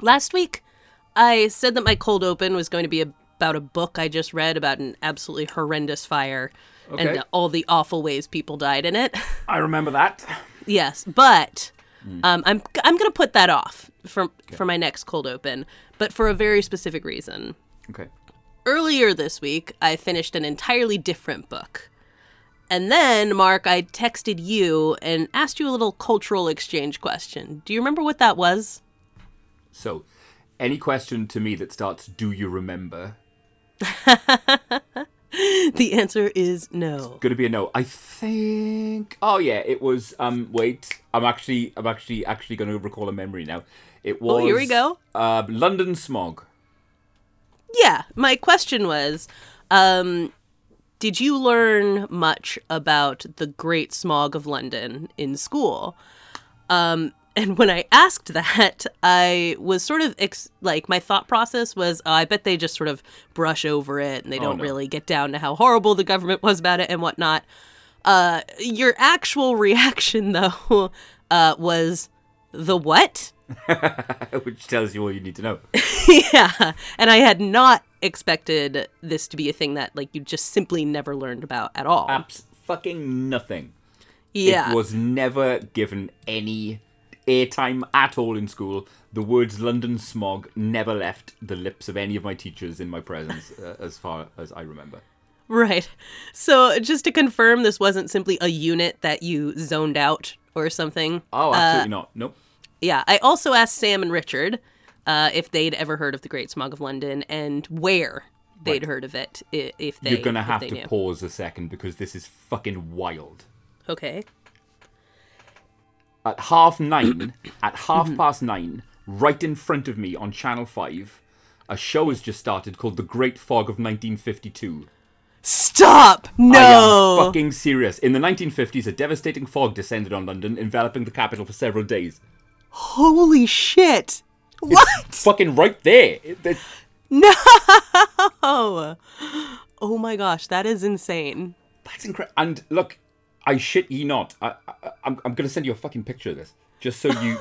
Last week, I said that my cold open was going to be about a book I just read about an absolutely horrendous fire Okay. and all the awful ways people died in it. I remember that. yes, but um, I'm I'm going to put that off for for my next cold open, but for a very specific reason. Okay. Earlier this week, I finished an entirely different book. And then, Mark, I texted you and asked you a little cultural exchange question. Do you remember what that was? So, any question to me that starts, "Do you remember?" The answer is no. Gonna be a no. I think. Oh yeah, it was. Um, wait. I'm actually. I'm actually actually gonna recall a memory now. It was. Oh, here we go. Uh, London smog. Yeah, my question was um, Did you learn much about the Great Smog of London in school? Um, and when I asked that, I was sort of ex- like, my thought process was, oh, I bet they just sort of brush over it and they don't no. really get down to how horrible the government was about it and whatnot. Uh, your actual reaction, though, uh, was the what? which tells you all you need to know. yeah and i had not expected this to be a thing that like you just simply never learned about at all Abs fucking nothing. yeah It was never given any airtime at all in school. The words London smog never left the lips of any of my teachers in my presence, uh, as far as I remember. right so just to confirm this wasn't simply a unit that you zoned out or something Oh, absolutely not. Nope. yeah i also asked sam and richard uh, if they'd ever heard of the great smog of london and where they'd heard of it if they You're gonna have to knew. pause a second because this is fucking wild. okay At half nine, at half Mm-hmm. past nine, right in front of me on Channel 5, a show has just started called The Great Fog of 1952. stop No! I am fucking serious. In the 1950s, a devastating fog descended on London, enveloping the capital for several days. holy shit what Fucking right there. It- it- no oh my gosh that is insane that's incredible. And look, I shit ye not. I, I, I'm, I'm going to send you a fucking picture of this, just so you,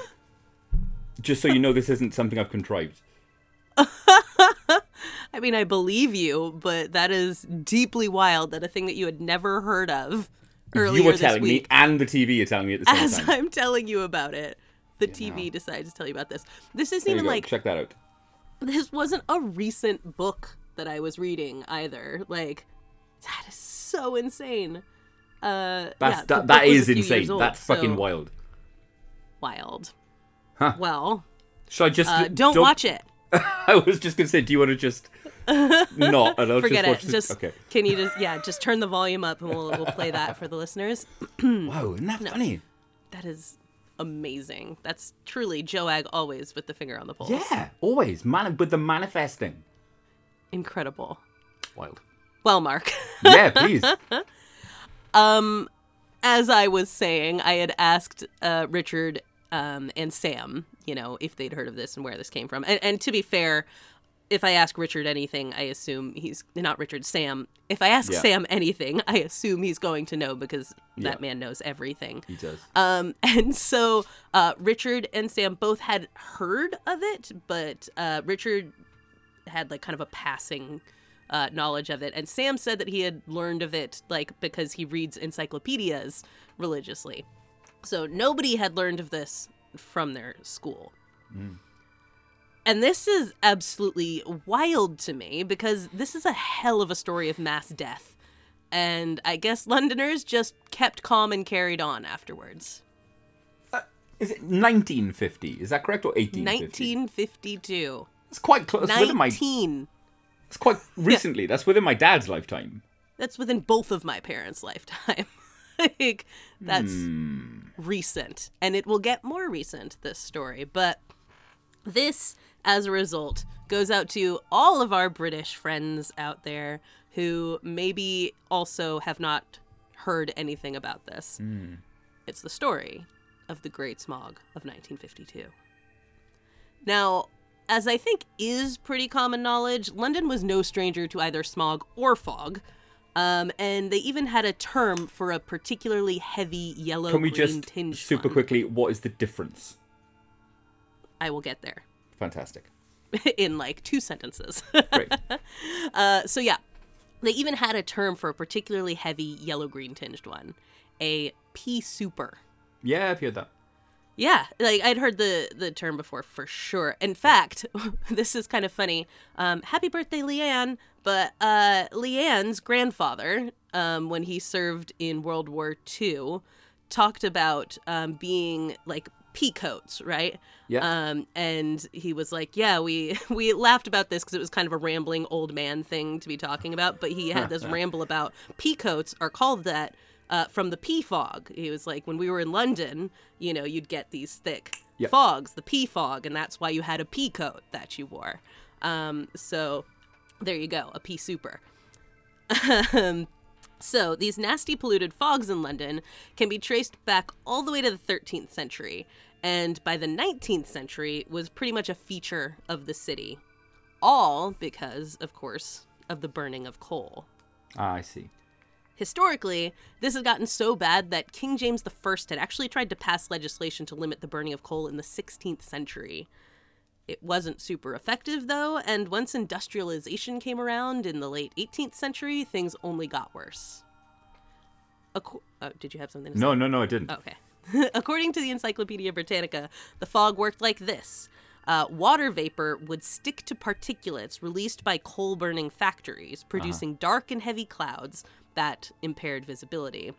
just so you know this isn't something I've contrived. I mean, I believe you, but that is deeply wild that a thing that you had never heard of earlier you were telling me, and the TV are telling me at the same as time. As I'm telling you about it, the TV decides to tell you about this. This isn't even go. like Check that out. this wasn't a recent book that I was reading either. Like that is so insane. Uh, That's yeah, that, that is insane. old, That's fucking so wild. wild. Huh. Well, Should I just uh, don't, watch it. I was just gonna say, do you want to just not? And I'll Forget just watch it. Just okay. can you just yeah, just turn the volume up and we'll we'll play that for the listeners. Wow, isn't that funny? That is amazing. That's truly Joag always with the finger on the pulse. Yeah, always man with the manifesting. Incredible. Wild. Well, Mark, Yeah, please. as I was saying, I had asked uh, Richard um, and Sam, you know, if they'd heard of this and where this came from. And, and to be fair, if I ask Richard anything, I assume he's not Richard, Sam. If I ask Yeah. Sam anything, I assume he's going to know because Yeah. that man knows everything. he does. Um, and so uh, Richard and Sam both had heard of it, but uh, Richard had like kind of a passing uh, knowledge of it, and Sam said that he had learned of it like because he reads encyclopedias religiously. So nobody had learned of this from their school. And this is absolutely wild to me because this is a hell of a story of mass death. And I guess Londoners just kept calm and carried on afterwards. Is it 1950? Is that correct or 1850? 1952. It's quite close. That's within my. 19. It's quite recently. That's within my dad's lifetime. That's within both of my parents' lifetime. like, that's Hmm. recent. And it will get more recent, this story. But this, as a result, goes out to all of our British friends out there who maybe also have not heard anything about this. Hmm. It's the story of the Great Smog of 1952. Now, as I think is pretty common knowledge, London was no stranger to either smog or fog. Um, and they even had a term for a particularly heavy yellow Can we green just tinge super one. quickly? What is the difference? I will get there. Fantastic. in like two sentences. Great. Uh, so yeah, they even had a term for a particularly heavy yellow green tinged one, a pea souper. yeah, I've heard that. Yeah, like I'd heard the the term before for sure. In fact, this is kind of funny. Um, happy birthday, Leanne! But uh, Leanne's grandfather, um, when he served in World War II, talked about um, being like pea coats, right? Yeah. Um, and he was like, "Yeah, we we laughed about this because it was kind of a rambling old man thing to be talking about." But he had this ramble about pea coats are called that uh, from the pea fog. He was like, when we were in London, you know, you'd get these thick Yep. fogs, the pea fog, and that's why you had a pea coat that you wore. Um, so there you go, a pea souper. Um, so these nasty polluted fogs in London can be traced back all the way to the 13th century, and by the 19th century was pretty much a feature of the city. All because, of course, of the burning of coal. Ah, I see. Historically, this has gotten so bad that King James I had actually tried to pass legislation to limit the burning of coal in the 16th century. It wasn't super effective, though, and once industrialization came around in the late 18th century, things only got worse. Oh, did you have something to say? No, no, no, I didn't. Okay. According to the Encyclopedia Britannica, the fog worked like this. Uh, water vapor would stick to particulates released by coal burning factories, producing dark and heavy clouds that impaired visibility.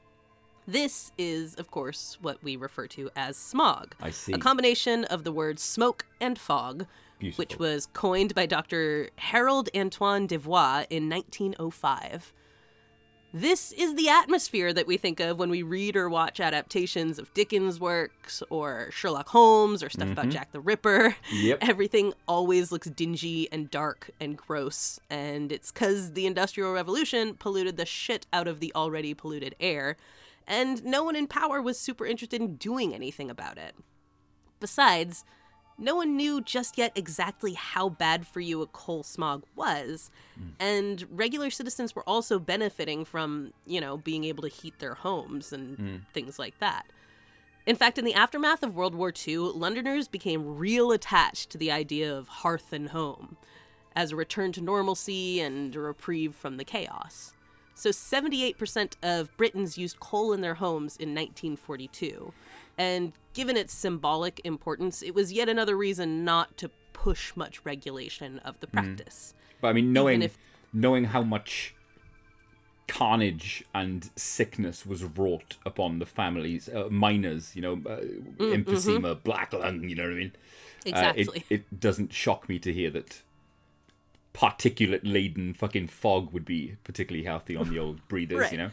This is, of course, what we refer to as smog. I see. A combination of the words smoke and fog, which was coined by Dr. Harold Antoine Des Voeux in 1905. This is the atmosphere that we think of when we read or watch adaptations of Dickens' works or Sherlock Holmes or stuff about mm-hmm. Jack the Ripper. Yep. Everything always looks dingy and dark and gross, and it's because the Industrial Revolution polluted the shit out of the already polluted air, and no one in power was super interested in doing anything about it. Besides, no one knew just yet exactly how bad for you a coal smog was, hmm. and regular citizens were also benefiting from, you know, being able to heat their homes and hmm. things like that. In fact, in the aftermath of World War II, Londoners became real attached to the idea of hearth and home as a return to normalcy and a reprieve from the chaos. So 78% of Britons used coal in their homes in 1942. And given its symbolic importance, it was yet another reason not to push much regulation of the practice. But I mean, knowing if- knowing how much carnage and sickness was wrought upon the families, uh, miners, you know, uh, emphysema, black lung, you know what I mean? Uh, Exactly. it, it doesn't shock me to hear that particulate laden fucking fog would be particularly healthy on the old breathers, Right. you know?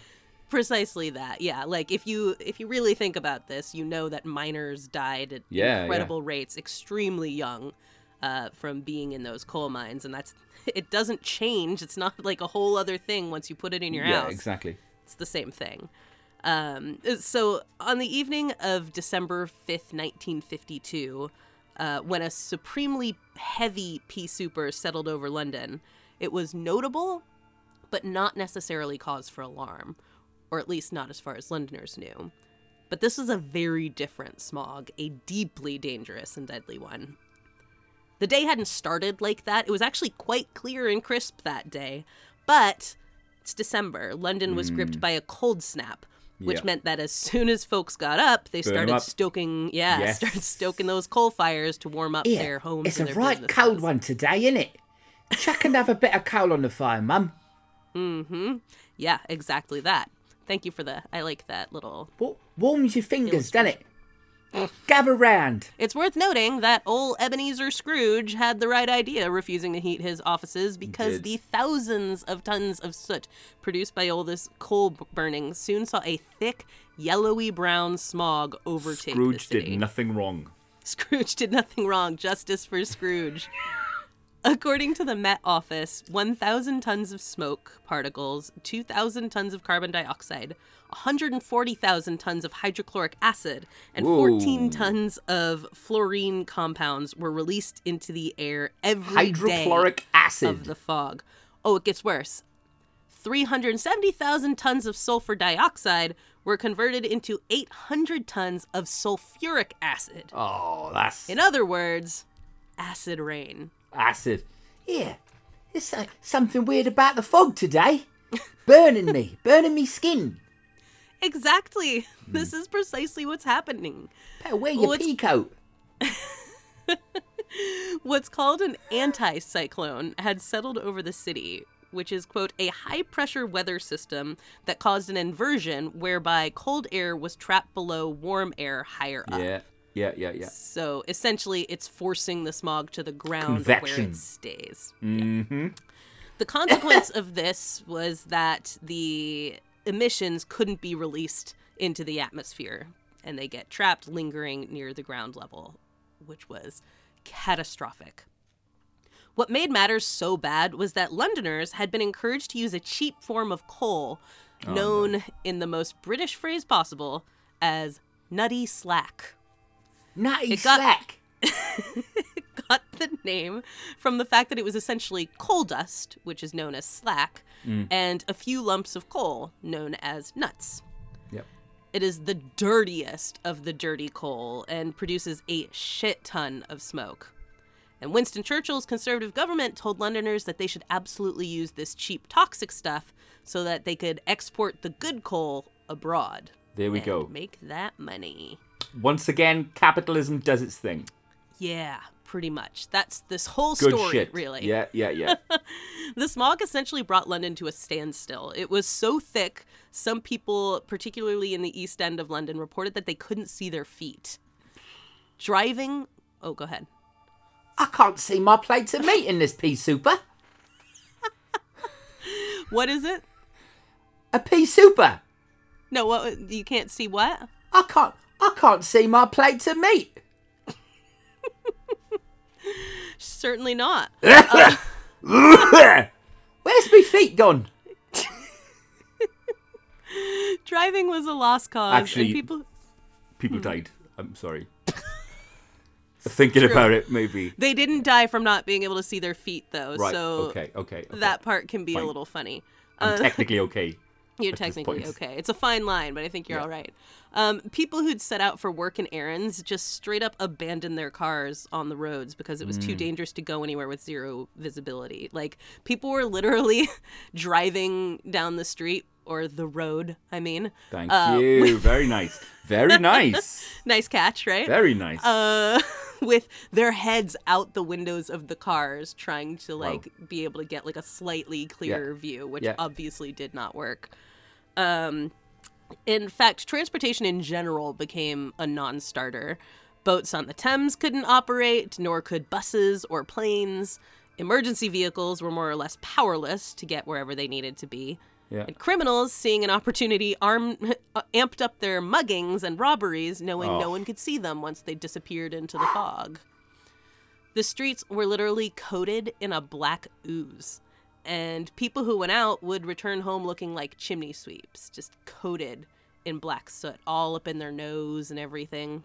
Precisely that. Yeah, like if you if you really think about this, you know that miners died at Yeah, yeah. incredible rates, extremely young, uh, from being in those coal mines, and that's it doesn't change. It's not like a whole other thing once you put it in your yeah, house. exactly. It's the same thing. Um, so on the evening of December 5th, 1952, uh, when a supremely heavy pea souper settled over London, it was notable, but not necessarily cause for alarm, or at least not as far as Londoners knew. But this was a very different smog, a deeply dangerous and deadly one. The day hadn't started like that. It was actually quite clear and crisp that day. But it's December. London was gripped by a cold snap, which Yeah. meant that as soon as folks got up, they Burn started up. stoking, yeah, Yes. started stoking those coal fires to warm up their homes. it's and a right businesses. cold one today, isn't it? Chuck another bit of coal on the fire, Mum. Mm-hmm. Yeah, exactly that. Thank you for the. I like that little. Wa- Warms your fingers, doesn't it? Gather round. It's worth noting that old Ebenezer Scrooge had the right idea refusing to heat his offices because the thousands of tons of soot produced by all this coal burning soon saw a thick, yellowy brown smog overtake Scrooge the city. did nothing wrong. Scrooge did nothing wrong. Justice for Scrooge. According to the Met Office, 1,000 tons of smoke particles, 2,000 tons of carbon dioxide, 140,000 tons of hydrochloric acid, and 14 tons of fluorine compounds were released into the air every day Hydrochloric acid. of the fog. Oh, it gets worse. 370,000 tons of sulfur dioxide were converted into 800 tons of sulfuric acid. Oh, that's In other words, acid rain. Acid. Yeah. There's something weird about the fog today. Burning me. Burning me skin. Exactly. Hmm. This is precisely what's happening. Better wear your Well, it's- pea coat. What's called an anticyclone had settled over the city, which is, quote, a high pressure weather system that caused an inversion whereby cold air was trapped below warm air higher up. Yeah, yeah, yeah, yeah. So essentially, it's forcing the smog to the ground Convection. where it stays. Mm-hmm. The consequence of this was that the emissions couldn't be released into the atmosphere and they get trapped lingering near the ground level, which was catastrophic. What made matters so bad was that Londoners had been encouraged to use a cheap form of coal known in the most British phrase possible as nutty slack. Nutty It got- slack. got the name from the fact that it was essentially coal dust, which is known as slack, mm. and a few lumps of coal, known as nuts. Yep. It is the dirtiest of the dirty coal and produces a shit ton of smoke. And Winston Churchill's conservative government told Londoners that they should absolutely use this cheap toxic stuff so that they could export the good coal abroad. There we and go. Make that money. Once again, capitalism does its thing. Yeah, pretty much. That's this whole Good story, shit. really. Yeah, yeah, yeah. The smog essentially brought London to a standstill. It was so thick, some people, particularly in the East End of London, reported that they couldn't see their feet. Driving. Oh, go ahead. I can't see my plates of meat in this pea souper. What is it? A pea souper. No, what? You can't see what? I can't. I can't see my plates of meat. Certainly not. Where's my feet gone? Driving was a lost cause. Actually- and people. People died. I'm sorry. Thinking about it, maybe. They didn't die from not being able to see their feet, though. Right. So okay. Okay. okay. that part can be a little funny. I'm Uh, technically okay. You're technically okay. It's a fine line, but I think you're Yeah. all right. Um, people who'd set out for work and errands just straight up abandoned their cars on the roads because it was Mm. too dangerous to go anywhere with zero visibility. Like people were literally driving down the street or the road. I mean, Thank uh, you. Very nice. Very nice. nice catch, right? Very nice. uh, with their heads out the windows of the cars, trying to like be able to get like a slightly clearer view, which Yeah. obviously did not work. Um, in fact, transportation in general became a non-starter. Boats on the Thames couldn't operate, nor could buses or planes. Emergency vehicles were more or less powerless to get wherever they needed to be. Yeah. And criminals, seeing an opportunity, arm, amped up their muggings and robberies, knowing no Oh. one could see them once they disappeared into the fog. The streets were literally coated in a black ooze, and people who went out would return home looking like chimney sweeps, just coated in black soot, all up in their nose and everything.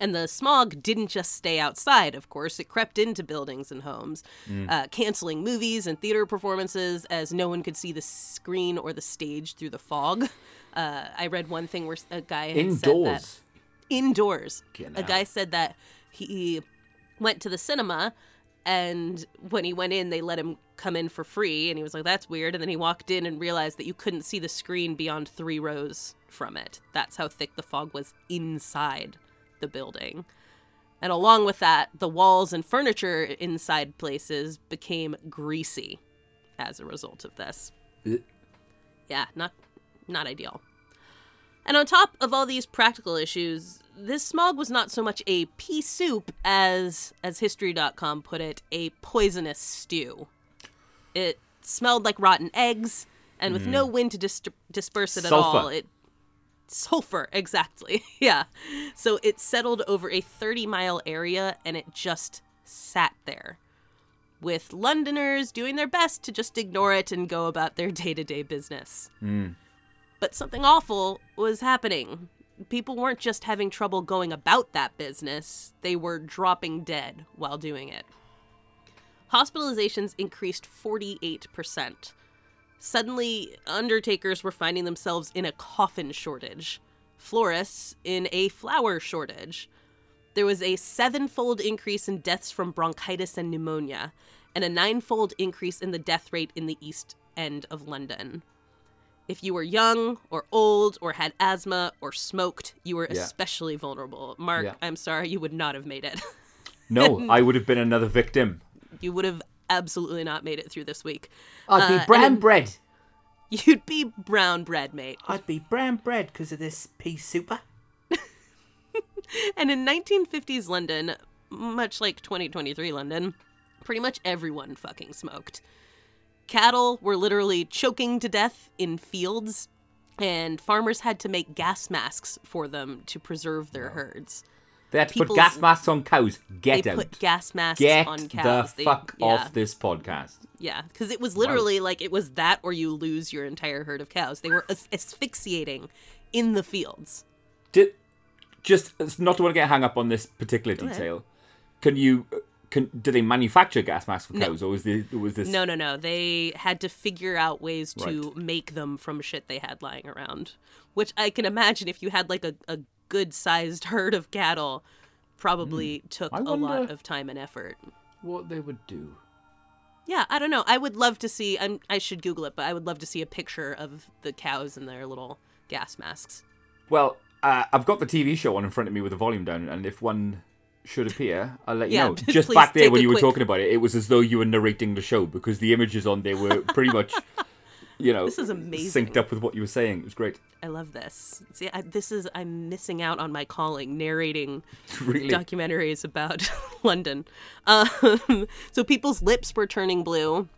And the smog didn't just stay outside, of course. It crept into buildings and homes, uh, canceling movies and theater performances as no one could see the screen or the stage through the fog. Uh, I read one thing where a guy had said that Indoors. indoors. A guy said that he went to the cinema and when he went in they let him come in for free and he was like that's weird and then he walked in and realized that you couldn't see the screen beyond 3 rows from it. That's how thick the fog was inside the building. And along with that, the walls and furniture inside places became greasy as a result of this. Ugh. Yeah, not not ideal. And on top of all these practical issues, this smog was not so much a pea soup as as history.com put it, a poisonous stew. It smelled like rotten eggs and with no mm. wind to dis- disperse it at all, it sulfur exactly. yeah. So it settled over a 30-mile area and it just sat there with Londoners doing their best to just ignore it and go about their day-to-day business. Hmm. But something awful was happening. People weren't just having trouble going about that business, they were dropping dead while doing it. Hospitalizations increased 48%. Suddenly, undertakers were finding themselves in a coffin shortage, florists in a flower shortage. There was a sevenfold increase in deaths from bronchitis and pneumonia, and a ninefold increase in the death rate in the East End of London. If you were young or old or had asthma or smoked, you were Yeah. especially vulnerable. Mark, Yeah. I'm sorry, you would not have made it. No, I would have been another victim. you would have absolutely not made it through this week. I'd Uh, be and brown bread. You'd be brown bread, mate. I'd be brown bread because of this pea souper. And in 1950s London, much like 2023 London, pretty much everyone fucking smoked. Cattle were literally choking to death in fields, and farmers had to make gas masks for them to preserve their herds. They had to put gas masks on cows. Get they out. put gas masks Get on the cows. They- fuck yeah, off this podcast. Yeah, because it was literally like it was that or you lose your entire herd of cows. They were as- asphyxiating in the fields. Did just not to want to get hung up on this particular detail. Can you? Can do they manufacture gas masks for cows, or was the was this? No, no, no. They had to figure out ways to make them from shit they had lying around. Which I can imagine if you had like a, a good sized herd of cattle, probably took Hmm. I a lot of time and effort. What they would do? Yeah, I don't know. I would love to see. I'm, I should Google it, but I would love to see a picture of the cows and their little gas masks. Well, uh, I've got the TV show on in front of me with the volume down, and if one should appear, I'll let you Yeah, know. Just back there when a you were quick- talking about it, it was as though you were narrating the show because the images on there were pretty much, you know, This is amazing. synced up with what you were saying. It was great. I love this. See, I, this is I'm missing out on my calling, narrating Really. documentaries about London. Um, so people's lips were turning blue,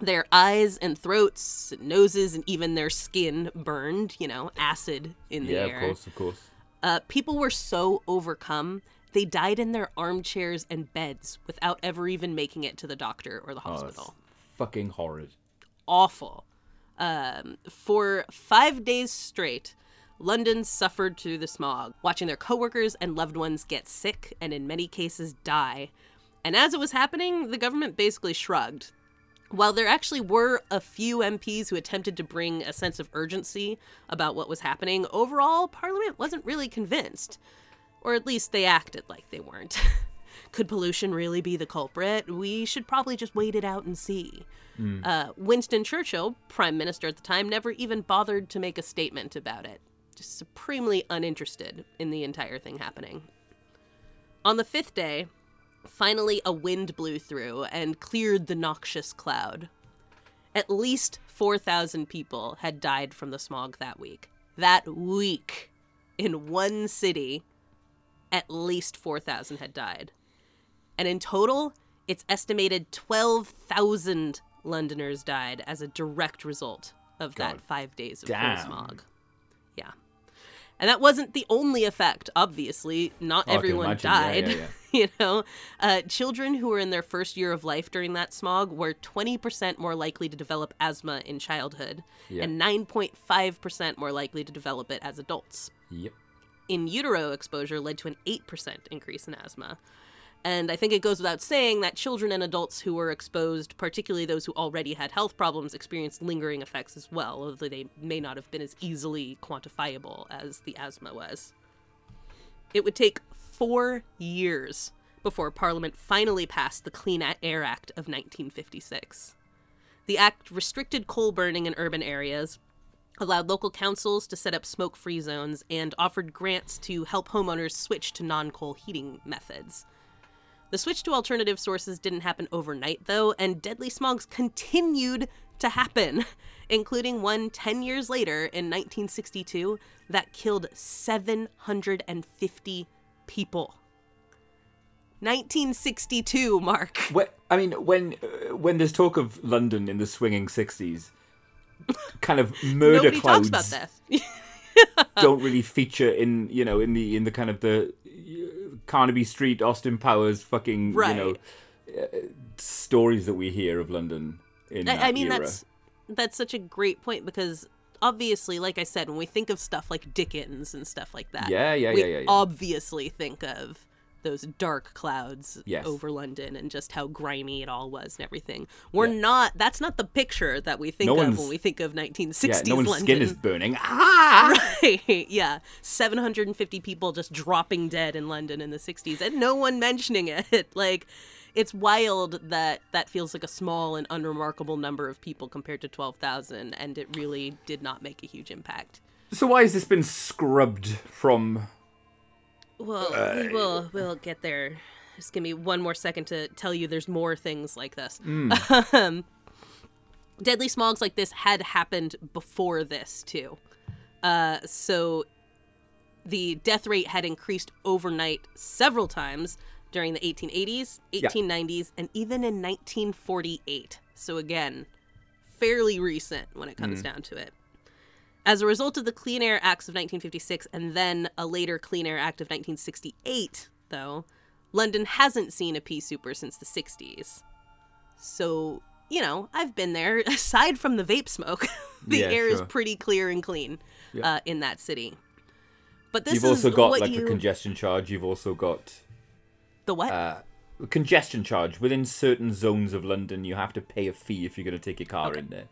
their eyes and throats, noses, and even their skin burned. You know, acid in the yeah, air. of course, of course. Uh, people were so overcome. They died in their armchairs and beds without ever even making it to the doctor or the Oh, hospital. fucking horrid. awful. Um, for five days straight, London suffered through the smog, watching their coworkers and loved ones get sick and, in many cases, die. And as it was happening, the government basically shrugged. While there actually were a few MPs who attempted to bring a sense of urgency about what was happening, overall, Parliament wasn't really convinced. Or at least they acted like they weren't. Could pollution really be the culprit? We should probably just wait it out and see. Uh, Winston Churchill, prime minister at the time, never even bothered to make a statement about it. Just supremely uninterested in the entire thing happening. On the fifth day, finally a wind blew through and cleared the noxious cloud. At least 4,000 people had died from the smog that week. That week, in one city, at least 4,000 had died. And in total, it's estimated 12,000 Londoners died as a direct result of that five days of damn. smog. Yeah. And that wasn't the only effect, obviously. Not Oh, everyone imagine. Yeah, died. yeah, yeah. you know, uh, children who were in their first year of life during that smog were 20% more likely to develop asthma in childhood and 9.5% more likely to develop it as adults Yep. in utero exposure led to an 8% increase in asthma. And I think it goes without saying that children and adults who were exposed, particularly those who already had health problems, experienced lingering effects as well, although they may not have been as easily quantifiable as the asthma was. It would take four years before Parliament finally passed the Clean Air Act of 1956. The act restricted coal burning in urban areas, allowed local councils to set up smoke free zones, and offered grants to help homeowners switch to non coal heating methods. The switch to alternative sources didn't happen overnight, though, and deadly smogs continued to happen, including one 10 years later in 1962 that killed 750 people. 1962, Mark. When, I mean, when uh, when there's talk of London in the swinging '60s, kind of murder clouds talks about this. don't really feature in you know in the in the kind of the Carnaby Street, Austin Powers, fucking Right. you know uh, stories that we hear of London in that I, I mean, era. that's that's such a great point because obviously, like I said, when we think of stuff like Dickens and stuff like that, Yeah, yeah, we yeah, yeah, yeah. obviously think of those dark clouds Yes. over London and just how grimy it all was and everything. We're Yeah. not that's not the picture that we think No of when we think of 1960s Yeah, no one's London. skin is burning. Ah! Right, yeah. 750 people just dropping dead in London in the 60s and no one mentioning it. Like it's wild that that feels like a small and unremarkable number of people compared to 12,000 and it really did not make a huge impact. So why has this been scrubbed from? Well, we will we'll get there. Just give me one more second to tell you there's more things like this. Um, deadly smogs like this had happened before this too. Uh, so the death rate had increased overnight several times during the 1880s, 1890s, and even in 1948. So again, fairly recent when it comes down to it. As a result of the Clean Air Acts of 1956 and then a later Clean Air Act of 1968, though, London hasn't seen a pea souper since the 60s. So, you know, I've been there. Aside from the vape smoke, the Yeah, air is pretty clear and clean Yeah. uh, in that city. But this is what You've also got like you... a congestion charge. You've also got the what? uh, congestion charge within certain zones of London. You have to pay a fee if you're going to take your car in there.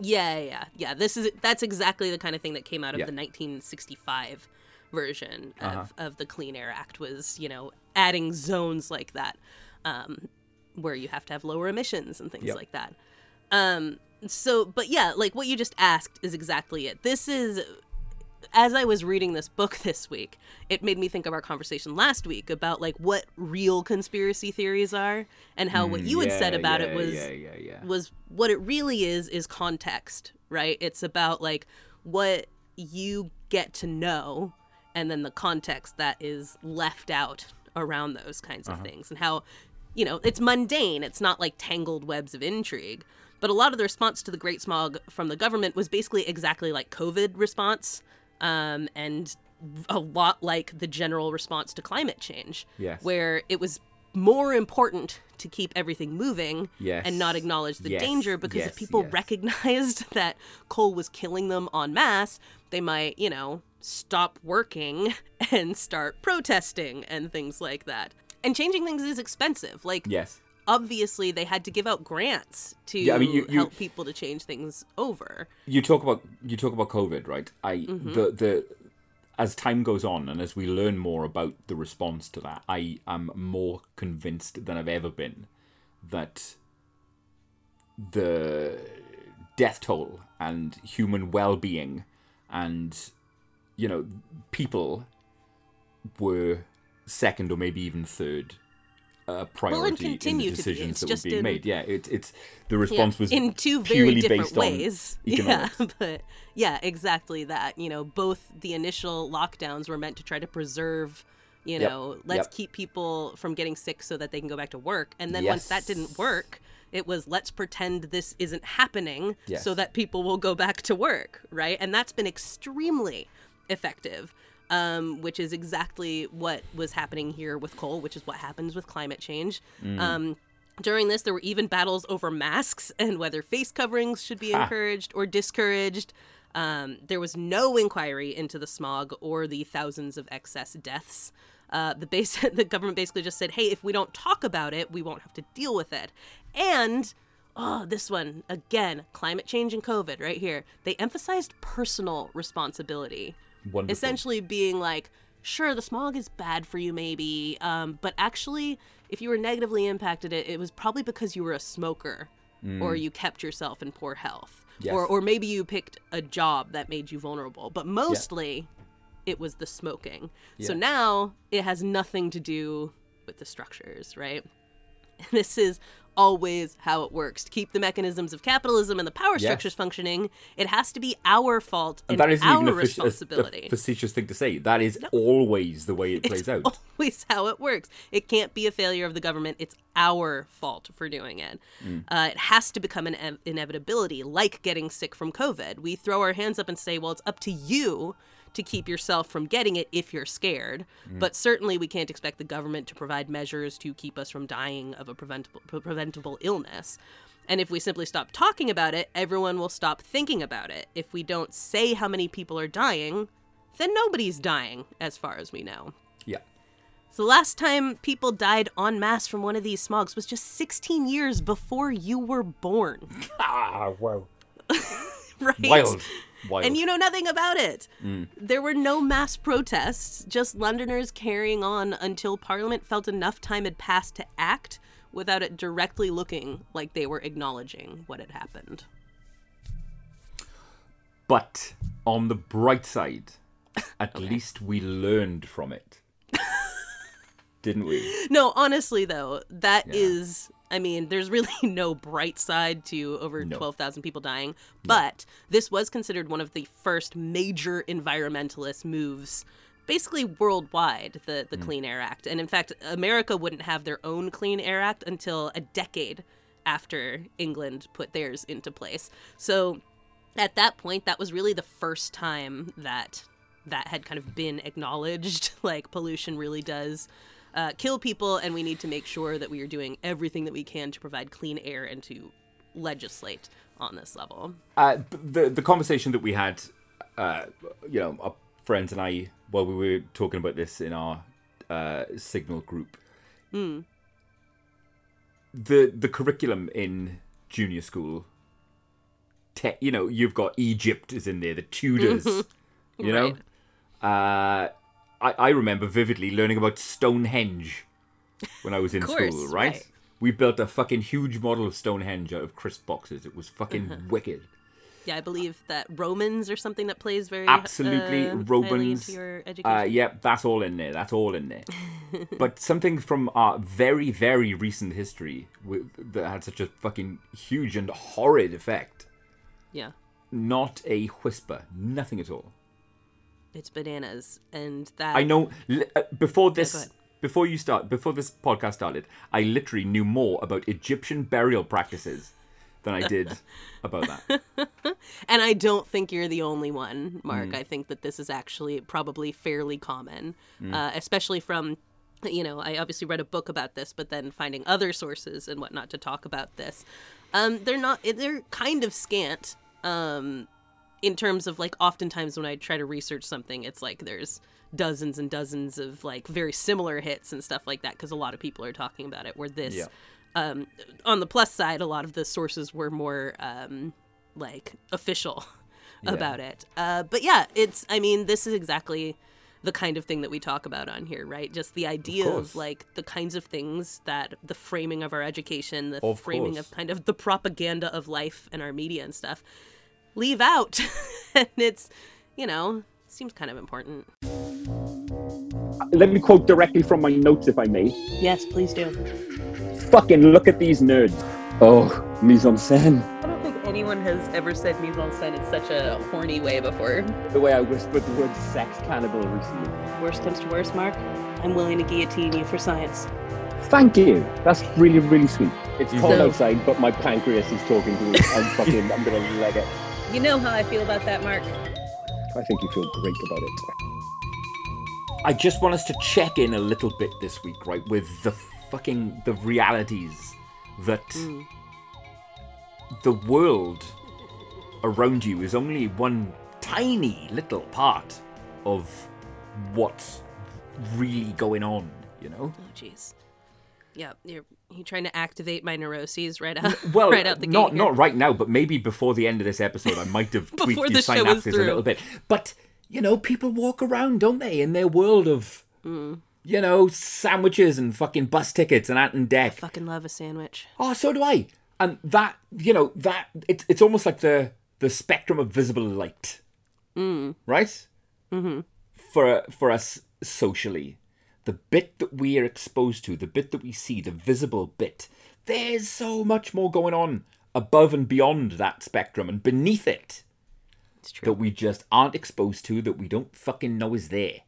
Yeah, yeah, yeah. This is that's exactly the kind of thing that came out of Yeah. the 1965 version of, Uh-huh. of the Clean Air Act was, you know, adding zones like that, um, where you have to have lower emissions and things Yep. like that. Um, so, but yeah, like what you just asked is exactly it. This is as I was reading this book this week, it made me think of our conversation last week about like what real conspiracy theories are and how what mm, you had said about yeah, it was yeah, yeah, yeah. was what it really is is context, right? It's about like what you get to know and then the context that is left out around those kinds of uh-huh. things and how you know, it's mundane. It's not like tangled webs of intrigue. But a lot of the response to the Great Smog from the government was basically exactly like COVID response, um, and a lot like the general response to climate change, Yes. where it was more important to keep everything moving Yes. and not acknowledge the Yes, danger because yes, if people recognized that coal was killing them en masse, they might, you know, stop working and start protesting and things like that. And changing things is expensive. Like, Yes. Obviously, they had to give out grants to Yeah, I mean, you- you- help people to change things over. you talk about you talk about COVID, right? I Mm-hmm. the the as time goes on and as we learn more about the response to that, I am more convinced than I've ever been that the death toll and human well-being and you know people were second or maybe even third uh, priority in continue the to be. decisions that just were being in- made. Yeah, it's it's the Yeah, response was in two very purely different based ways. Yeah, but yeah, exactly that. You know, both the initial lockdowns were meant to try to preserve, you Yep, know, let's yep. keep people from getting sick so that they can go back to work. And then once that didn't work, it was let's pretend this isn't happening Yes. so that people will go back to work, right? And that's been extremely effective. Um, which is exactly what was happening here with coal, which is what happens with climate change. Mm. Um, during this, there were even battles over masks and whether face coverings should be encouraged or discouraged. Um, there was no inquiry into the smog or the thousands of excess deaths. Uh, the base, the government basically just said, "Hey, if we don't talk about it, we won't have to deal with it." And oh, this one again, climate change and COVID, right here. They emphasized personal responsibility Wonderful. essentially being like sure the smog is bad for you maybe um, but actually if you were negatively impacted it it was probably because you were a smoker or you kept yourself in poor health Mm. Yes. or, or maybe you picked a job that made you vulnerable but mostly it was the smoking so now it has nothing to do with the structures right this is always how it works to keep the mechanisms of capitalism and the power Yes. structures functioning it has to be our fault and, And that isn't our even a, fac- a- responsibility a facetious thing to say. That is always the way it plays it's out. always how it works. It can't be a failure of the government. It's our fault for doing it. Mm. Uh, it has to become an ev- inevitability, like getting sick from COVID. We throw our hands up and say, well, it's up to you to keep yourself from getting it if you're scared. Mm. But certainly, we can't expect the government to provide measures to keep us from dying of a preventable, preventable illness. And if we simply stop talking about it, everyone will stop thinking about it. If we don't say how many people are dying, then nobody's dying, as far as we know. Yeah. So the last time people died en masse from one of these smogs was just 16 years before you were born. Ah, wow. right? Wild. Wild. And you know nothing about it. There were no mass protests, just Londoners carrying on until Parliament felt enough time had passed to act without it directly looking like they were acknowledging what had happened. But on the bright side, at least we learned from it. Didn't we? No, honestly though, that Yeah. is I mean, there's really no bright side to over No. 12,000 people dying, but this was considered one of the first major environmentalist moves basically worldwide, the the mm. Clean Air Act. And in fact, America wouldn't have their own Clean Air Act until a decade after England put theirs into place. So at that point that was really the first time that that had kind of been acknowledged like pollution really does uh, kill people and we need to make sure that we are doing everything that we can to provide clean air and to legislate on this level. Uh, the the conversation that we had, uh, you know, our friends and I, while we were talking about this in our uh, Signal group, the the curriculum in junior school, te- you know, you've got Egypt is in there, the Tudors, you know. Uh, I I remember vividly learning about Stonehenge when I was in course, school, right? right. We built a fucking huge model of Stonehenge out of crisp boxes. It was fucking wicked. yeah i believe that romans or something that plays very Absolutely, uh, Romans. your education Uh, yep, that's all in there. That's all in there. but something from our very, very recent history with, that had such a fucking huge and horrid effect. yeah Not a whisper. Nothing at all. It's bananas and that I know. Uh, before this, before you start, before this podcast started, I literally knew more about Egyptian burial practices than I did about that. And I don't think you're the only one, Mark. Mm. I think that this is actually probably fairly common, uh, especially from, you know, I obviously read a book about this, but then finding other sources and whatnot to talk about this. Um, they're not, they're kind of scant um, in terms of like, oftentimes when I try to research something, it's like there's dozens and dozens of like very similar hits and stuff like that because a lot of people are talking about it. Where this, Yeah. um, on the plus side, a lot of the sources were more um, like official about it. Uh, but yeah, it's. I mean, this is exactly the kind of thing that we talk about on here, right? Just the idea of, course. like the kinds of things that the framing of our education, the Of framing course. of kind of the propaganda of life and our media and stuff leave out, and it's you know seems kind of important. Let me quote directly from my notes, if I may. Yes, please do. Fucking look at these nerds. Oh, mise en scène. I don't think anyone has ever said mise en scène in such a horny way before. The way I whispered the word sex cannibal recently. Worst comes to worst, Mark. I'm willing to guillotine you for science. Thank you. That's really, really sweet. It's cold So- outside, but my pancreas is talking to me. I'm fucking, I'm gonna leg it. You know how I feel about that, Mark. I think you feel great about it. I just want us to check in a little bit this week, right, with the fucking the realities that mm. the world around you is only one tiny little part of what's really going on, you know? Oh, jeez. Yeah, you're you trying to activate my neuroses right out, Well, right out the not gate. not right now, but maybe before the end of this episode, I might have tweaked the your synapses a little bit. But you know, people walk around, don't they, in their world of Mm. you know sandwiches and fucking bus tickets and Ant and Dec. Fucking love a sandwich. Oh, so do I. And that, you know, that it's it's almost like the the spectrum of visible light, mm. right? Mm-hmm. For for us socially, the bit that we are exposed to, the bit that we see, the visible bit, there's so much more going on above and beyond that spectrum and beneath it that we just aren't exposed to, that we don't fucking know is there.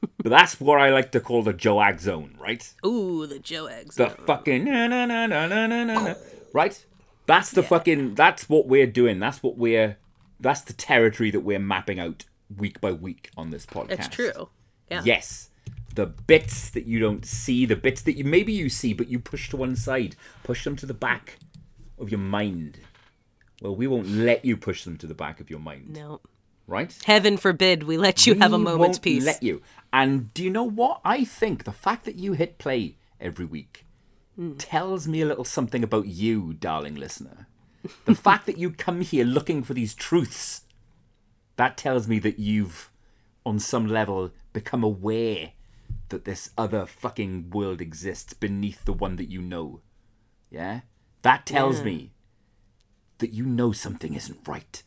but that's what I like to call the Joag zone, right? Ooh, the Joag zone. The fucking na na na na na na na, right? That's the yeah. fucking. That's what we're doing. That's what we're. That's the territory that we're mapping out week by week on this podcast. It's true. Yeah. Yes the bits that you don't see the bits that you maybe you see but you push to one side push them to the back of your mind well we won't let you push them to the back of your mind No. right? Heaven forbid we let you have a moment's won't peace. Let you. And do you know what? I think the fact that you hit play every week Hmm. tells me a little something about you, darling listener. The fact that you come here looking for these truths, that tells me that you've, on some level, become aware that this other fucking world exists beneath the one that you know. Yeah? That tells Yeah. me that you know something isn't right.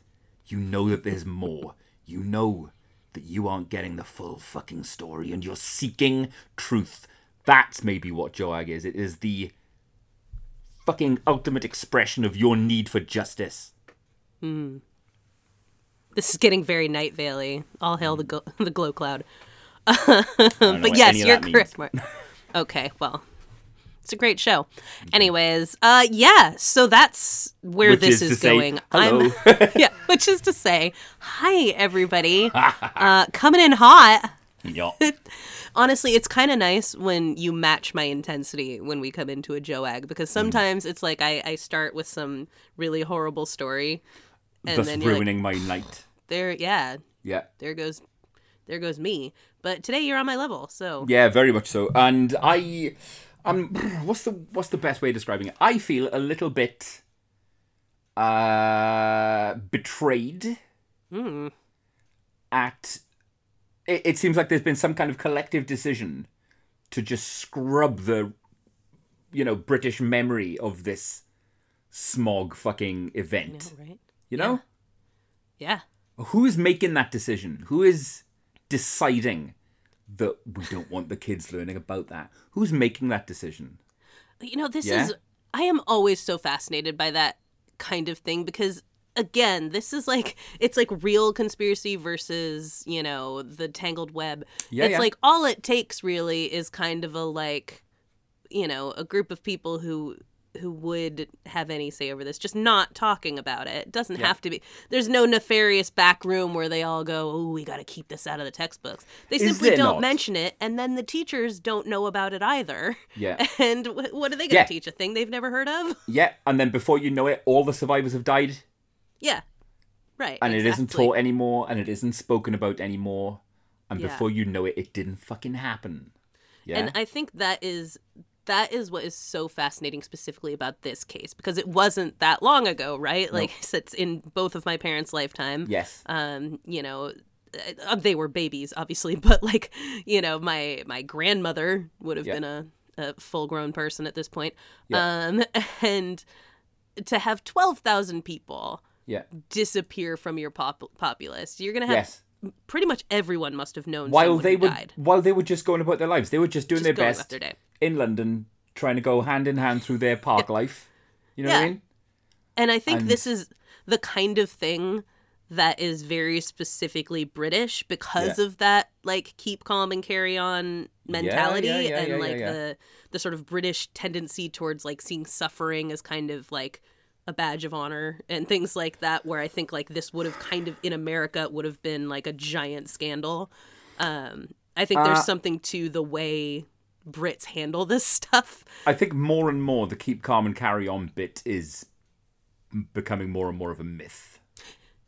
You know that there's more. You know that you aren't getting the full fucking story and you're seeking truth. That's maybe what Joag is. It is the fucking ultimate expression of your need for justice. Hmm. This is getting very Night Valley. All hail the go- the glow cloud. I don't know But yes, you're correct. Okay, well, it's a great show. Anyways, uh, yeah. So that's where Which this is is, to say, going. hello. I'm, yeah, which is to say, hi everybody, uh, coming in hot. Yeah. Honestly, it's kind of nice when you match my intensity when we come into a Joe Joag because Mm. sometimes it's like I, I start with some really horrible story, and Thus then you're like, ruining my night. there, yeah, Yeah. there goes, there goes me. But today you're on my level, so Yeah, very much so. And I, um, what's the what's the best way of describing it? I feel a little bit, uh, betrayed. Mm. At, it, it seems like there's been some kind of collective decision to just scrub the, you know, British memory of this smog fucking event. Yeah, right? You know, Yeah. who is making that decision? Who is deciding that we don't want the kids learning about that? Who's making that decision? You know, this Yeah? is I am always so fascinated by that kind of thing because again, this is like it's like real conspiracy versus, you know, the tangled web. Yeah, it's yeah. like all it takes really is kind of a like you know, a group of people who who would have any say over this just not talking about it. It doesn't Yeah. have to be. There's no nefarious back room where they all go, "Oh, we got to keep this out of the textbooks." They Is simply don't not? mention it and then the teachers don't know about it either. Yeah. And what are they going to Yeah. teach? A thing they've never heard of? Yeah, and then before you know it, all the survivors have died, Yeah. Right. and it isn't taught anymore, and it isn't spoken about anymore, and Yeah. before you know it, it didn't fucking happen. Yeah, And I think that is that is what is so fascinating specifically about this case because it wasn't that long ago, right? Like it's in both of my parents' lifetime. yes, Um, you know, uh, they were babies obviously, but like, you know, my my grandmother would have Yeah. been a, a full-grown person at this point. Yeah. Um and to have 12,000 people yeah, disappear from your pop- populace, you're going to have yes. pretty much everyone must have known While someone they who were died. while they were just going about their lives, they were just doing Just their best their day. In London, trying to go hand in hand through their park life. You know what I mean? And I think And- this is the kind of thing that is very specifically British because Yeah. of that like keep calm and carry on mentality yeah, yeah, and yeah, like yeah, yeah. the the sort of British tendency towards like seeing suffering as kind of like a badge of honor and things like that where I think like this would have kind of in America would have been like a giant scandal. Um I think Uh, there's something to the way Brits handle this stuff. I think more and more the keep calm and carry on bit is becoming more and more of a myth.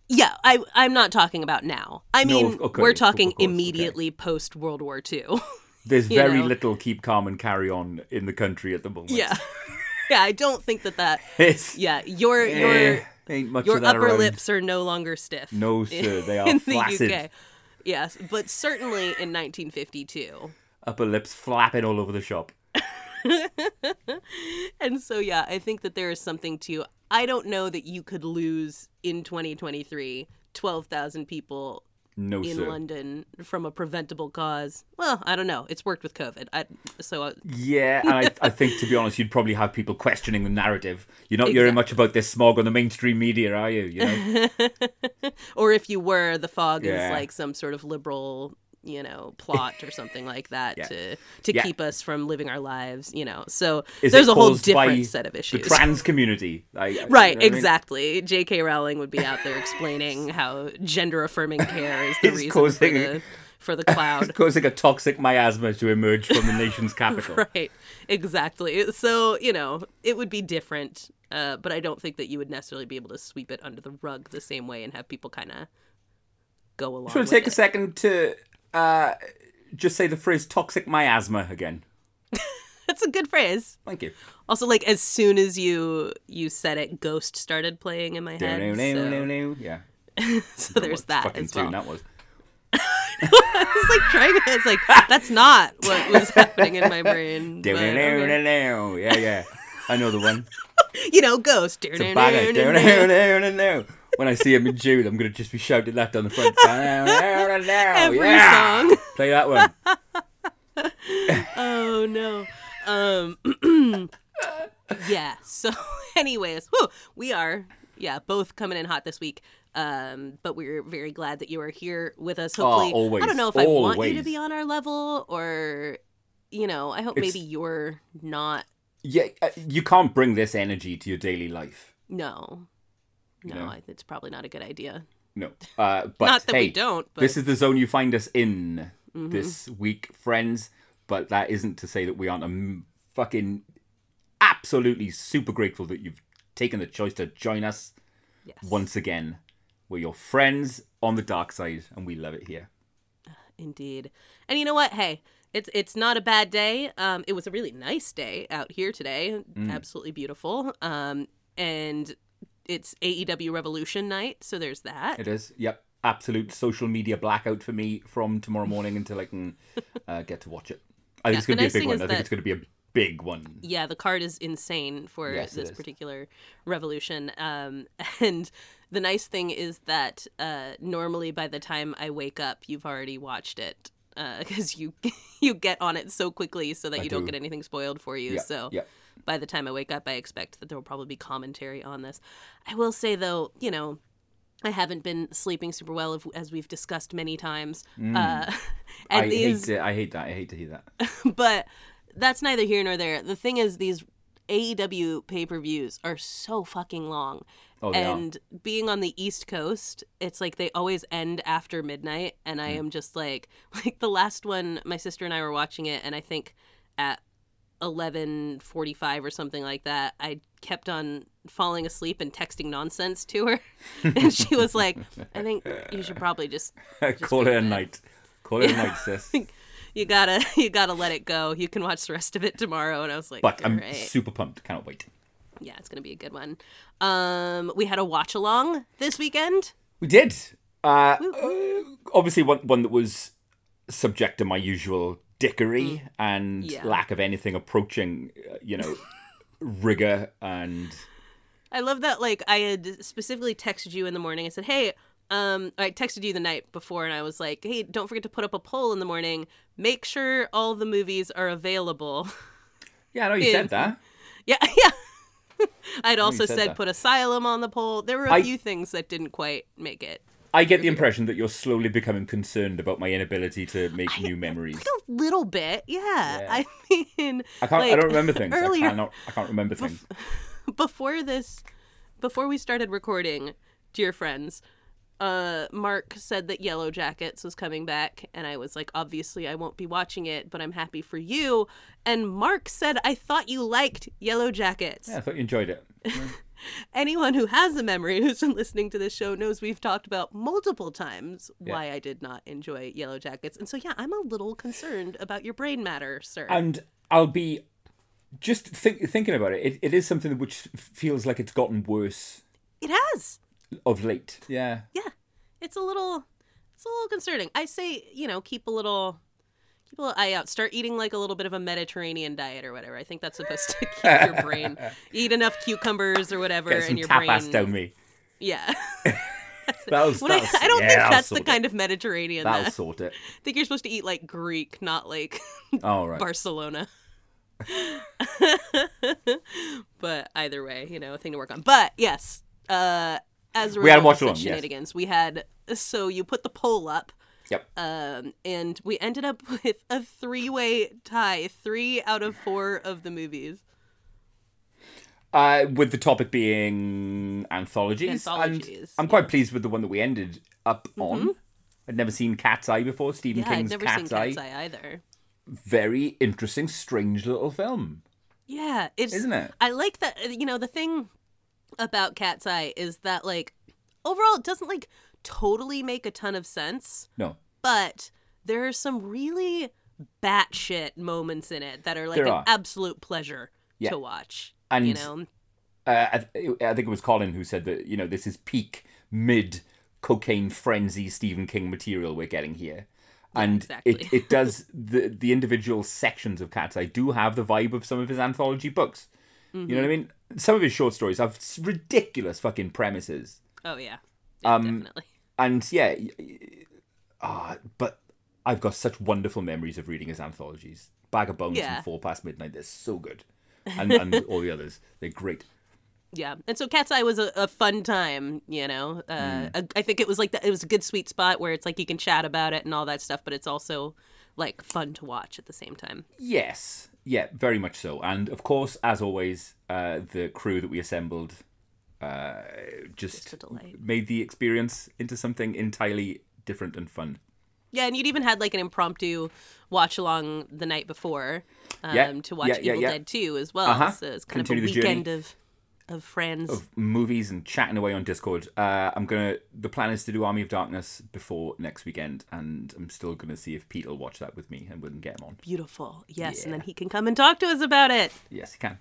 Yeah, I I'm not talking about now. I No, mean, okay, we're talking course, okay. immediately post World War II. There's very know. little keep calm and carry on in the country at the moment. yeah. yeah, I don't think that that It's, yeah, your eh, your ain't much your of that upper around. lips are no longer stiff. No, sir, they are in flaccid. the UK. Yes, but certainly in 1952. Upper lips flapping all over the shop. And so yeah, I think that there is something to I don't know that you could lose in 2023 12,000 people No, in sir. London from a preventable cause. Well, I don't know. It's worked with COVID. I, so uh, Yeah, and I, I think to be honest, you'd probably have people questioning the narrative. You're not hearing much about this smog on the mainstream media, are you? You know? or if you were, the fog Yeah. is like some sort of liberal, you know, plot or something like that Yeah. to to Yeah. keep us from living our lives, you know. So Is there's a whole different set of issues. the trans community, like, you know Right, I mean? exactly. J.K. Rowling would be out there explaining how gender affirming care is the reason causing- for the for the cloud. causing a toxic miasma to emerge from the nation's capital. right, exactly. So you know, it would be different, uh, but I don't think that you would necessarily be able to sweep it under the rug the same way and have people kind of go along. Just want with to take a second to uh, just say the phrase "toxic miasma" again. That's a good phrase. Thank you. Also, like as soon as you you said it, Ghost started playing in my head. So. Yeah. so there's that as well. that was. I was like trying to. It's like that's not what was happening in my brain. But, okay. Yeah, yeah. I know the one. You know, Ghost. It's a banger. When I see him in June, I'm gonna just be shouting that down the front. Every yeah. song. Play that one. Oh no. Um. yeah. So, anyways, whew, we are yeah both coming in hot this week. Um, but we're very glad that you are here with us. Hopefully, Oh, always, I don't know if I want you to be on our level or, you know, I hope It's- maybe you're not. Yeah, uh, you can't bring this energy to your daily life. No, no, No. I- it's probably not a good idea. No. Uh, but not that hey, we don't. But this is the zone you find us in Mhm. this week, friends. But that isn't to say that we aren't a m- fucking absolutely super grateful that you've taken the choice to join us yes, once again. We're your friends on the dark side, and we love it here. indeed. And you know what? Hey, it's it's not a bad day. Um, it was a really nice day out here today. Mm. Absolutely beautiful. Um, and it's AEW Revolution night, so there's that. It is. Yep. Absolute social media blackout for me from tomorrow morning until I can uh, get to watch it. I think Yeah, it's going to nice be a big one. I think it's going to be a big one. yeah, the card is insane for Yes, this particular revolution. Um, and the nice thing is that uh, normally by the time I wake up, you've already watched it because you you get on it so quickly so that I you don't get anything spoiled for you. Yeah, so yeah. By the time I wake up, I expect that there will probably be commentary on this. I will say though, you know. I haven't been sleeping super well, if- as we've discussed many times. Uh, and Mm. I these, hate it. I hate that. I hate to hear that. but that's neither here nor there. The thing is, these AEW pay per views are so fucking long. Oh, they are. and being on the East Coast, it's like they always end after midnight. And. I am just like, like the last one, my sister and I were watching it, and I think at 11:45 or something like that, I kept on falling asleep and texting nonsense to her. and she was like, I think you should probably just Call it a night. Call it a night, sis. you gotta you gotta let it go. You can watch the rest of it tomorrow. And I was like, But I'm "Alright." super pumped. Cannot wait. yeah, it's gonna be a good one. Um, we had a watch along this weekend. We did. Uh, uh, obviously, one one that was subject to my usual dickery and Mm. Yeah. lack of anything approaching, uh, you know, rigor and I love that. Like I had specifically texted you in the morning. I said, "Hey." Um, I texted you the night before, and I was like, "Hey, don't forget to put up a poll in the morning. Make sure all the movies are available." yeah. I know you Yeah. said that. yeah, yeah. I'd also said said, put Asylum on the poll. There were a I- few things that didn't quite make it. I get the impression that you're slowly becoming concerned about my inability to make new memories. Like a little bit, yeah. Yeah. I mean, I can't. I don't remember things. Earlier, I cannot. I can't remember things. before this before we started recording dear friends uh mark said that yellow jackets was coming back and i was like obviously i won't be watching it but i'm happy for you and mark said i thought you liked yellow jackets Yeah, I thought you enjoyed it. anyone who has a memory who's been listening to this show knows we've talked about multiple times why i did not enjoy yellow jackets and so yeah i'm a little concerned about your brain matter sir And I'll be just think, thinking about it, it. It is something which feels like it's gotten worse it has of late. Yeah. yeah, it's a little, it's a little concerning. I say, you know, keep a little, keep a little eye out. Start eating like a little bit of a Mediterranean diet or whatever. I think that's supposed to keep your brain. Eat enough cucumbers or whatever, Get some and your tapas brain. down me. Yeah. That'll, When I, that'll- I don't yeah, think that's the sort kind of Mediterranean. That'll That, sort it. I think you're supposed to eat like Greek, not like All right. Barcelona. but either way, you know, a thing to work on. But yes, uh, as We had watch along, such yes. shenanigans, we had. So you put the poll up, Yep. um, and we ended up with a three-way tie, three out of four of the movies. Uh, with the topic being anthologies, Anthologies, and I'm quite pleased with the one that we ended up on. I'd never seen Cat's Eye before. Stephen Mm-hmm. Yeah, I'd King's never Cat's, seen Eye. Cat's Eye either. Very interesting, strange little film, Yeah, it's isn't it? I like that. You know, the thing about Cat's Eye is that like overall it doesn't like totally make a ton of sense, No, but there are some really batshit moments in it that are like There an are. absolute pleasure Yeah. to watch. And- you know, uh, I, th- I think it was Colin who said that you know this is peak mid cocaine frenzy Stephen King material we're getting here, and exactly. it it does the the individual sections of Cat's Eye do have the vibe of some of his anthology books. You know what I mean? Some of his short stories have ridiculous fucking premises. oh yeah, yeah Um, definitely. and yeah, ah, but I've got such wonderful memories of reading his anthologies. Bag of Bones Yeah. and Four Past Midnight, they're so good, and and all the others, they're great. Yeah, and so Cat's Eye was a, a fun time, you know. Uh, Mm. I- I think it was like the, it was a good sweet spot where it's like you can chat about it and all that stuff, but it's also like fun to watch at the same time. Yes, yeah, very much so. And of course, as always, uh, the crew that we assembled uh, just Just made the experience into something entirely different and fun. Yeah, and you'd even had like an impromptu watch along the night before um, Yeah, to watch yeah, yeah, Evil. Dead 2 as well. Uh-huh. So it's kind Continue of a weekend of of friends. Of movies and chatting away on Discord. Uh, I'm gonna. The plan is to do Army of Darkness before next weekend, and I'm still gonna see if Pete will watch that with me and we can get him on. Beautiful. Yes, and then he can come and talk to us about it. Yes, he can.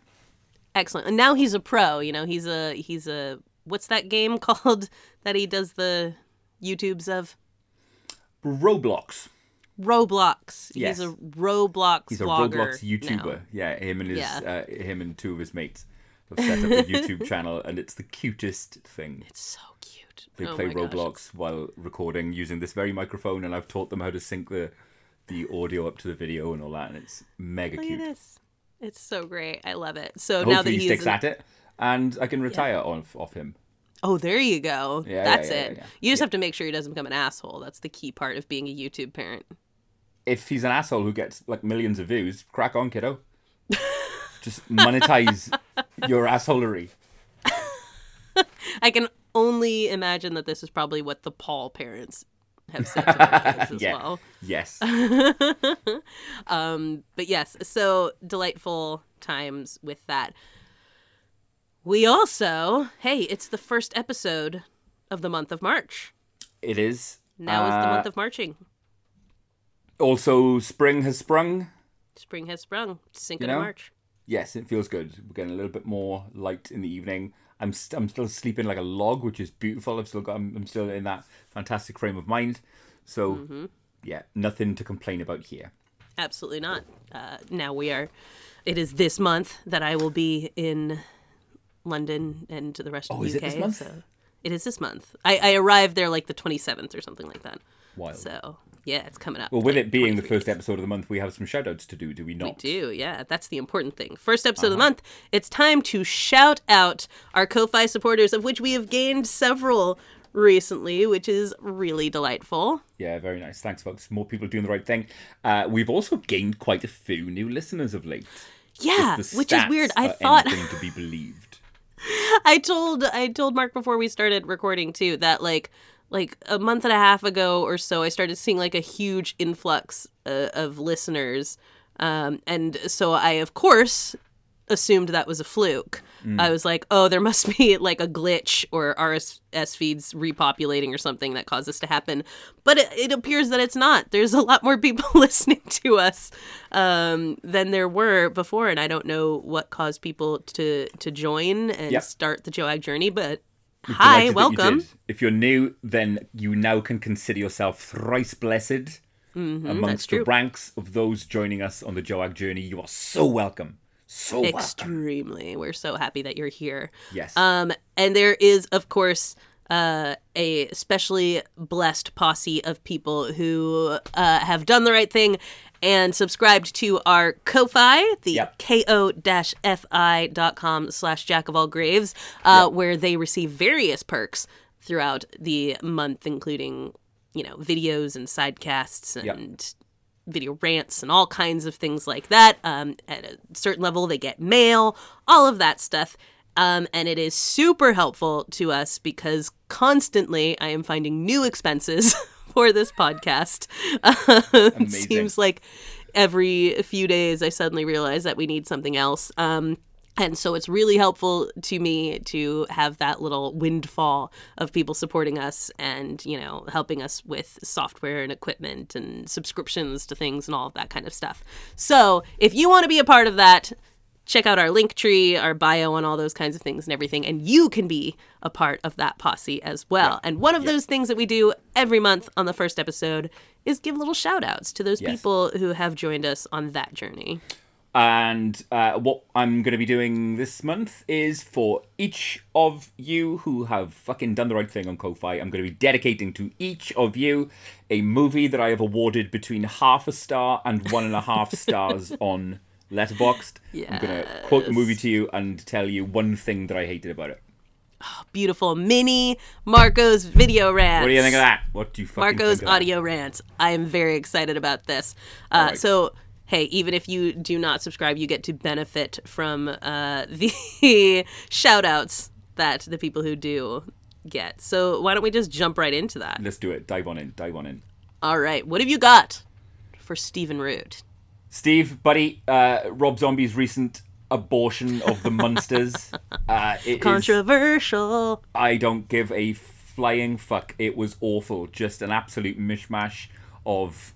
Excellent. And now he's a pro, you know, he's a he's a what's that game called that he does the YouTubes of? Roblox. Roblox. Yes. He's a Roblox He's a Roblox YouTuber. now. Yeah, him and his Yeah. uh, him and two of his mates have set up a YouTube channel, and it's the cutest thing. It's so cute. They Oh play my gosh. Roblox while recording using this very microphone, and I've taught them how to sync the the audio up to the video and all that, and it's mega Look at cute. this. It's so great. I love it. So now that he he's sticks an- at it, and I can retire off off him. Oh, there you go. Yeah, yeah, That's yeah, it. yeah, yeah. You just have to make sure he doesn't become an asshole. That's the key part of being a YouTube parent. If he's an asshole who gets like millions of views, crack on, kiddo. Just monetize your assholery. I can only imagine that this is probably what the Paul parents have said kids as Yeah. well. Yes. Um, but yes, so delightful times with that. We also, hey, it's the first episode of the month of March. It is. Now is the Uh, month of marching. Also, spring has sprung. Spring has sprung. Cinco you de? March. Yes, it feels good. We're getting a little bit more light in the evening. I'm st- I'm still sleeping like a log, which is beautiful. I've still got I'm, I'm still in that fantastic frame of mind. So Mm-hmm. yeah, nothing to complain about here. Absolutely not. Uh, now we are. It is this month that I will be in London and the rest of Oh, the is UK. it this month? So it is this month. I, I arrived there like the 27th or something like that. Wild. So yeah, it's coming up. well, with like it being the 23 first episode of the month, we have some shout outs to do, do we not? We do, yeah. That's the important thing. First episode Uh-huh. of the month, it's time to shout out our Ko-Fi supporters, of which we have gained several recently, which is really delightful. Yeah, very nice. Thanks, folks. More people doing the right thing. Uh, we've also gained quite a few new listeners of late. Yeah, which is weird. I thought to be believed. I told I told Mark before we started recording too that like like a month and a half ago or so I started seeing like a huge influx uh, of listeners um and so I of course assumed that was a fluke. I was like, "Oh, there must be like a glitch or RSS feeds repopulating or something that caused this to happen." But it, it appears that it's not. There's a lot more people listening to us um, than there were before, and I don't know what caused people to to join and Yep. start the Joag journey. But hi, that you welcome. If you're new, then you now can consider yourself thrice blessed amongst Mm, true. the ranks of those joining us on the Joag journey. You are so welcome. So welcome. Extremely, we're so happy that you're here. Yes. Um, and there is, of course, uh, a specially blessed posse of people who uh, have done the right thing and subscribed to our Ko-Fi, the Yep. ko-fi.com slash jack of all graves, uh, where they receive various perks throughout the month, including, you know, videos and sidecasts Yep. and video rants and all kinds of things like that. Um, at a certain level, they get mail, all of that stuff. Um, and it is super helpful to us because constantly I am finding new expenses for this podcast. it Amazing. seems like every few days I suddenly realize that we need something else. Um, And so it's really helpful to me to have that little windfall of people supporting us and, you know, helping us with software and equipment and subscriptions to things and all of that kind of stuff. So if you want to be a part of that, check out our link tree, our bio, and all those kinds of things and everything. And you can be a part of that posse as well. And one of those things that we do every month on the first episode is give little shout outs to those Yes. people who have joined us on that journey. And uh, what I'm going to be doing this month is for each of you who have fucking done the right thing on Ko-Fi, I'm going to be dedicating to each of you a movie that I have awarded between half a star and one and a half stars on Letterboxd. I'm going to quote the movie to you and tell you one thing that I hated about it. Beautiful mini Marco's video rant. What do you think of that? What do you fucking Marco's think of that? audio rant. I am very excited about this. Uh, right. So, hey, even if you do not subscribe, you get to benefit from uh, the shout outs that the people who do get. So, why don't we just jump right into that? Let's do it. Dive on in. Dive on in. All right. What have you got for Stephen Root? Steve, buddy, uh, Rob Zombie's recent abortion of the Munsters. Uh, it is- Controversial. I don't give a flying fuck. It was awful. Just an absolute mishmash of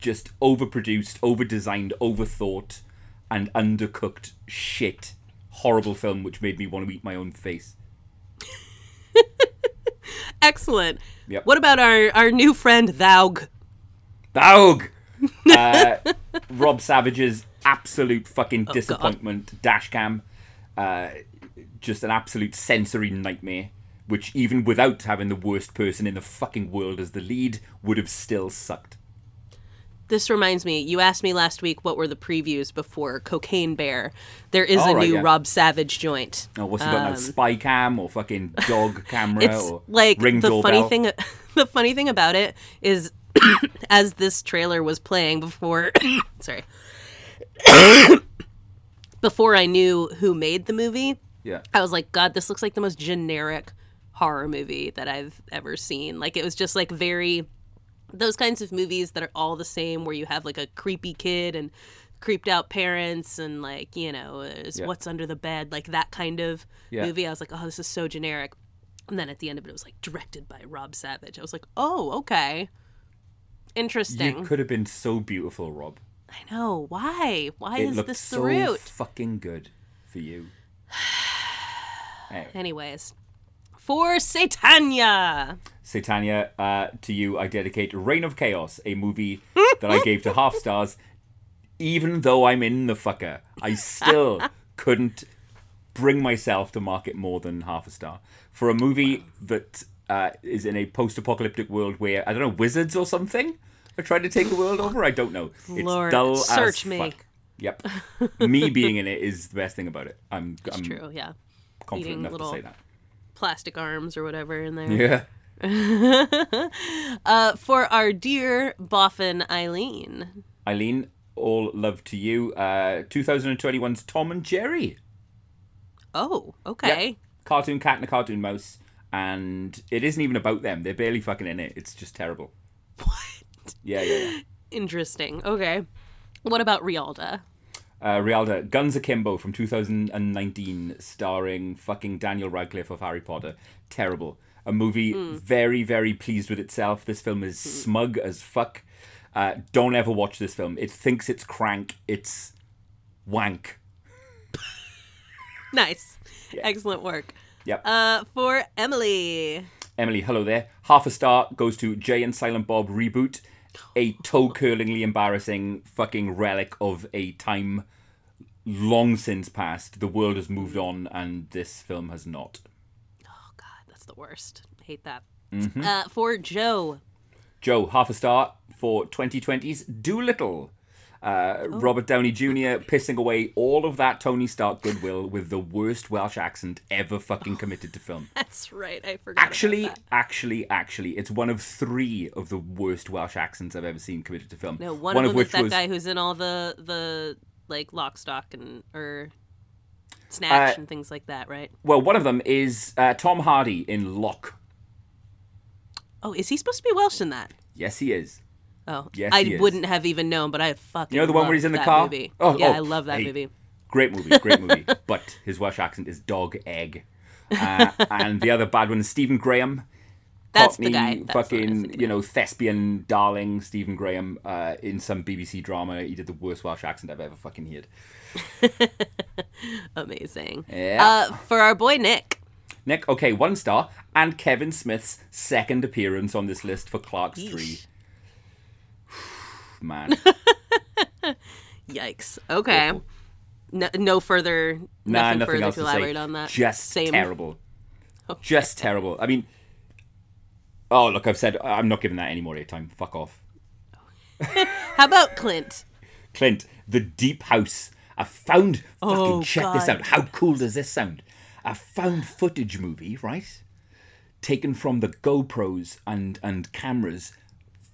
just overproduced, overdesigned, overthought, and undercooked shit. Horrible film which made me want to eat my own face. Excellent. Yep. What about our, our new friend, Thaug? Thaug! Uh, Rob Savage's absolute fucking disappointment dash cam. Uh, just an absolute sensory nightmare, which even without having the worst person in the fucking world as the lead, would have still sucked. This reminds me, you asked me last week what were the previews before Cocaine Bear. There is Oh, a right, new yeah. Rob Savage joint. Oh, what's he got now? Spy cam or fucking dog camera It's or like ring the doorbell? funny thing the funny thing about it is as this trailer was playing before sorry before I knew who made the movie, Yeah. I was like, God, this looks like the most generic horror movie that I've ever seen. Like it was just like very those kinds of movies that are all the same where you have like a creepy kid and creeped out parents and like, you know, Yeah. what's under the bed, like that kind of Yeah. movie. I was like, oh, this is so generic. And then at the end of it, it was like directed by Rob Savage. I was like, oh, okay. Interesting. You could have been so beautiful, Rob. I know. Why? Why It is this the so route? fucking good for you. Anyway, Anyways, for Satania. Satania, uh, to you, I dedicate Reign of Chaos, a movie that I gave to half stars. Even though I'm in the fucker, I still couldn't bring myself to mark it more than half a star for a movie that uh, is in a post-apocalyptic world where I don't know wizards or something are trying to take the world over. I don't know. It's Lord, dull search as me. fuck. Yep, me being in it is the best thing about it. I'm, I'm True, yeah. confident Eating enough little- to say that. Plastic arms or whatever in there. Yeah. Uh, for our dear boffin Eileen. Eileen, all love to you. Uh, 2021's Tom and Jerry. Oh, Yep. okay. Cartoon cat and a cartoon mouse. And it isn't even about them. They're barely fucking in it. It's just terrible. What? Yeah, yeah, yeah. Interesting. Okay. What about Rialda? Uh, Rialda, Guns Akimbo from 2019, starring fucking Daniel Radcliffe of Harry Potter. Terrible. A movie very, very pleased with itself. This film is smug as fuck. Uh, don't ever watch this film. It thinks it's crank. It's wank. Nice. Excellent work. Yep. Uh, for Emily. Emily, hello there. Half a star goes to Jay and Silent Bob reboot, a toe curlingly embarrassing fucking relic of a time long since past. The world has moved on, and this film has not. Oh, God, that's the worst. hate that. Mm-hmm. Uh, for Joe. Joe, half a star for 2020's Dolittle. Uh, Robert Downey Jr. pissing away all of that Tony Stark goodwill with the worst Welsh accent ever fucking committed to film. That's right. I forgot. Actually, actually, actually, it's one of three of the worst Welsh accents I've ever seen committed to film. no, one, of them which is that was guy who's in all the the like lock, stock, and or snatch Uh, and things like that, right? well, one of them is uh, Tom Hardy in Locke. Oh, is he supposed to be Welsh in that? Yes, he is. Oh, Yes, I wouldn't have even known, but I fucking You know the one where he's in the car? Movie. Oh, yeah, oh, I love that hey. movie. Great movie, great movie. but his Welsh accent is dog egg. Uh, and the other bad one is Stephen Graham. That's the guy. That's what I was fucking, you know, thespian darling Stephen Graham uh, in some BBC drama. He did the worst Welsh accent I've ever fucking heard. Amazing. Yeah. Uh, for our boy Nick. Nick, okay, one star. And Kevin Smith's second appearance on this list for Clerks Yeesh. 3. Man. Yikes. Okay. Awful. No, no further. Nah, nothing, nothing further else to elaborate say. on that. Just Same. terrible. Just terrible. I mean, oh look, I've said I'm not giving that any more airtime. Fuck off, How about Clint? Clint. The Deep House. I found. Fucking Oh, check this out. How cool does this sound? A found footage movie, right? Taken from the GoPros and and cameras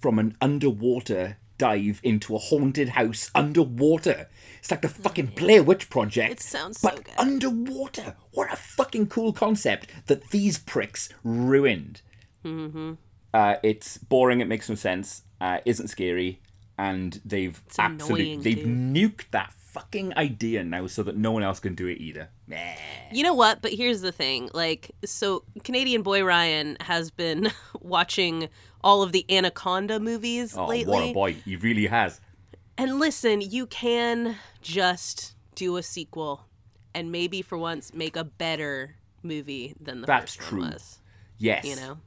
from an underwater dive into a haunted house underwater. It's like the fucking Blair Witch Project. It sounds so but good. underwater. What a fucking cool concept that these pricks ruined. Mm-hmm. Uh, it's boring. It makes no sense. Uh, isn't scary, and they've absolutely annoying, they've dude. nuked that fucking idea now, so that no one else can do it either. Meh. You know what? But here's the thing. Like, so Canadian boy Ryan has been watching all of the Anaconda movies Oh, lately. what a boy! He really has. And listen, you can just do a sequel and maybe for once make a better movie than the That's first true. one was. Yes. You know?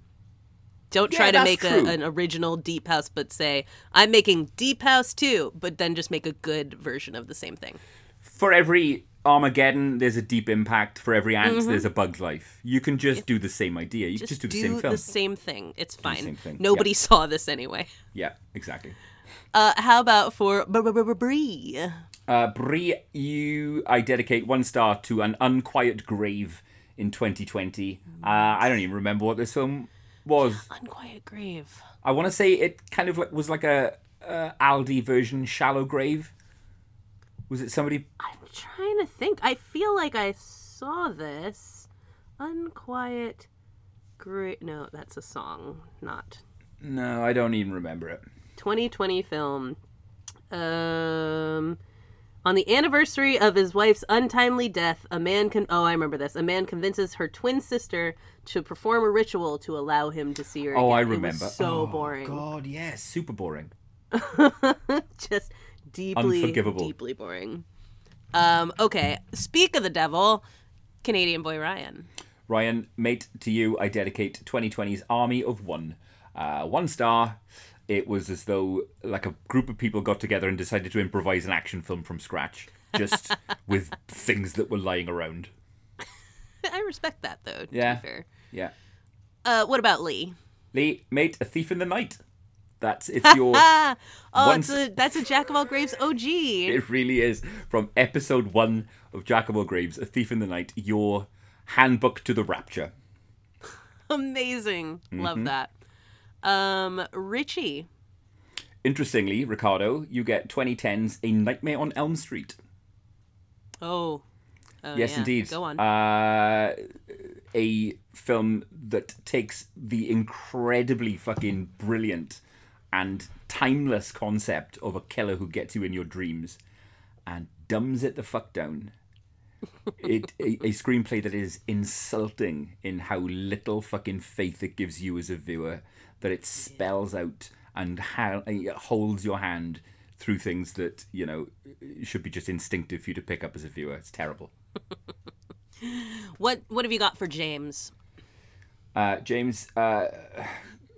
Don't Yeah, try to make a, an original Deep House, but say, I'm making Deep House too, but then just make a good version of the same thing. For every Armageddon, there's a Deep Impact. For every Antz, there's a Bug's Life. You can just do the same idea. You can Mm-hmm. Just, just do the do same film. the same thing. It's fine. same thing. Nobody Yeah. saw this anyway. Yeah, exactly. Uh, how about for Br- Br- Br- Brie? Uh, Brie, you, I dedicate one star to an unquiet grave in 2020. Uh, I don't even remember what this film was. Unquiet Grave. I want to say it kind of like was like a, uh Aldi version, Shallow Grave. Was it somebody? Trying to think. I feel like I saw this. Unquiet Grave. No, that's a song, not No, I don't even remember it. 2020 film. Um, on the anniversary of his wife's untimely death, a man can. Oh, I remember this. A man convinces her twin sister to perform a ritual to allow him to see her. Oh, again. I remember. so Oh, boring. God, yes, super boring. Just deeply, Unforgivable. deeply boring. Um. Okay. Speak of the devil, Canadian boy Ryan. Ryan, mate, to you, I dedicate 2020's Army of One. Uh, one star. It was as though like a group of people got together and decided to improvise an action film from scratch, just with things that were lying around. I respect that though. To Yeah. Be fair. Yeah. Uh. What about Lee? Lee, mate, A Thief in the Night. That's it's your. Oh, Once- it's a, that's a Jack of all Graves OG. it really is from episode one of Jack of All Graves, A Thief in the Night. Your handbook to the Rapture. Amazing. Mm-hmm. Love that. Um, Richie. Interestingly, Ricardo, you get 2010's A Nightmare on Elm Street. Oh. oh yes, yeah. indeed. Go on. Uh, a film that takes the incredibly fucking brilliant and timeless concept of a killer who gets you in your dreams and dumbs it the fuck down. It a, a screenplay that is insulting in how little fucking faith it gives you as a viewer. That it spells out and ha- it holds your hand through things that you know should be just instinctive for you to pick up as a viewer. It's terrible. what What have you got for James? Uh, James, uh,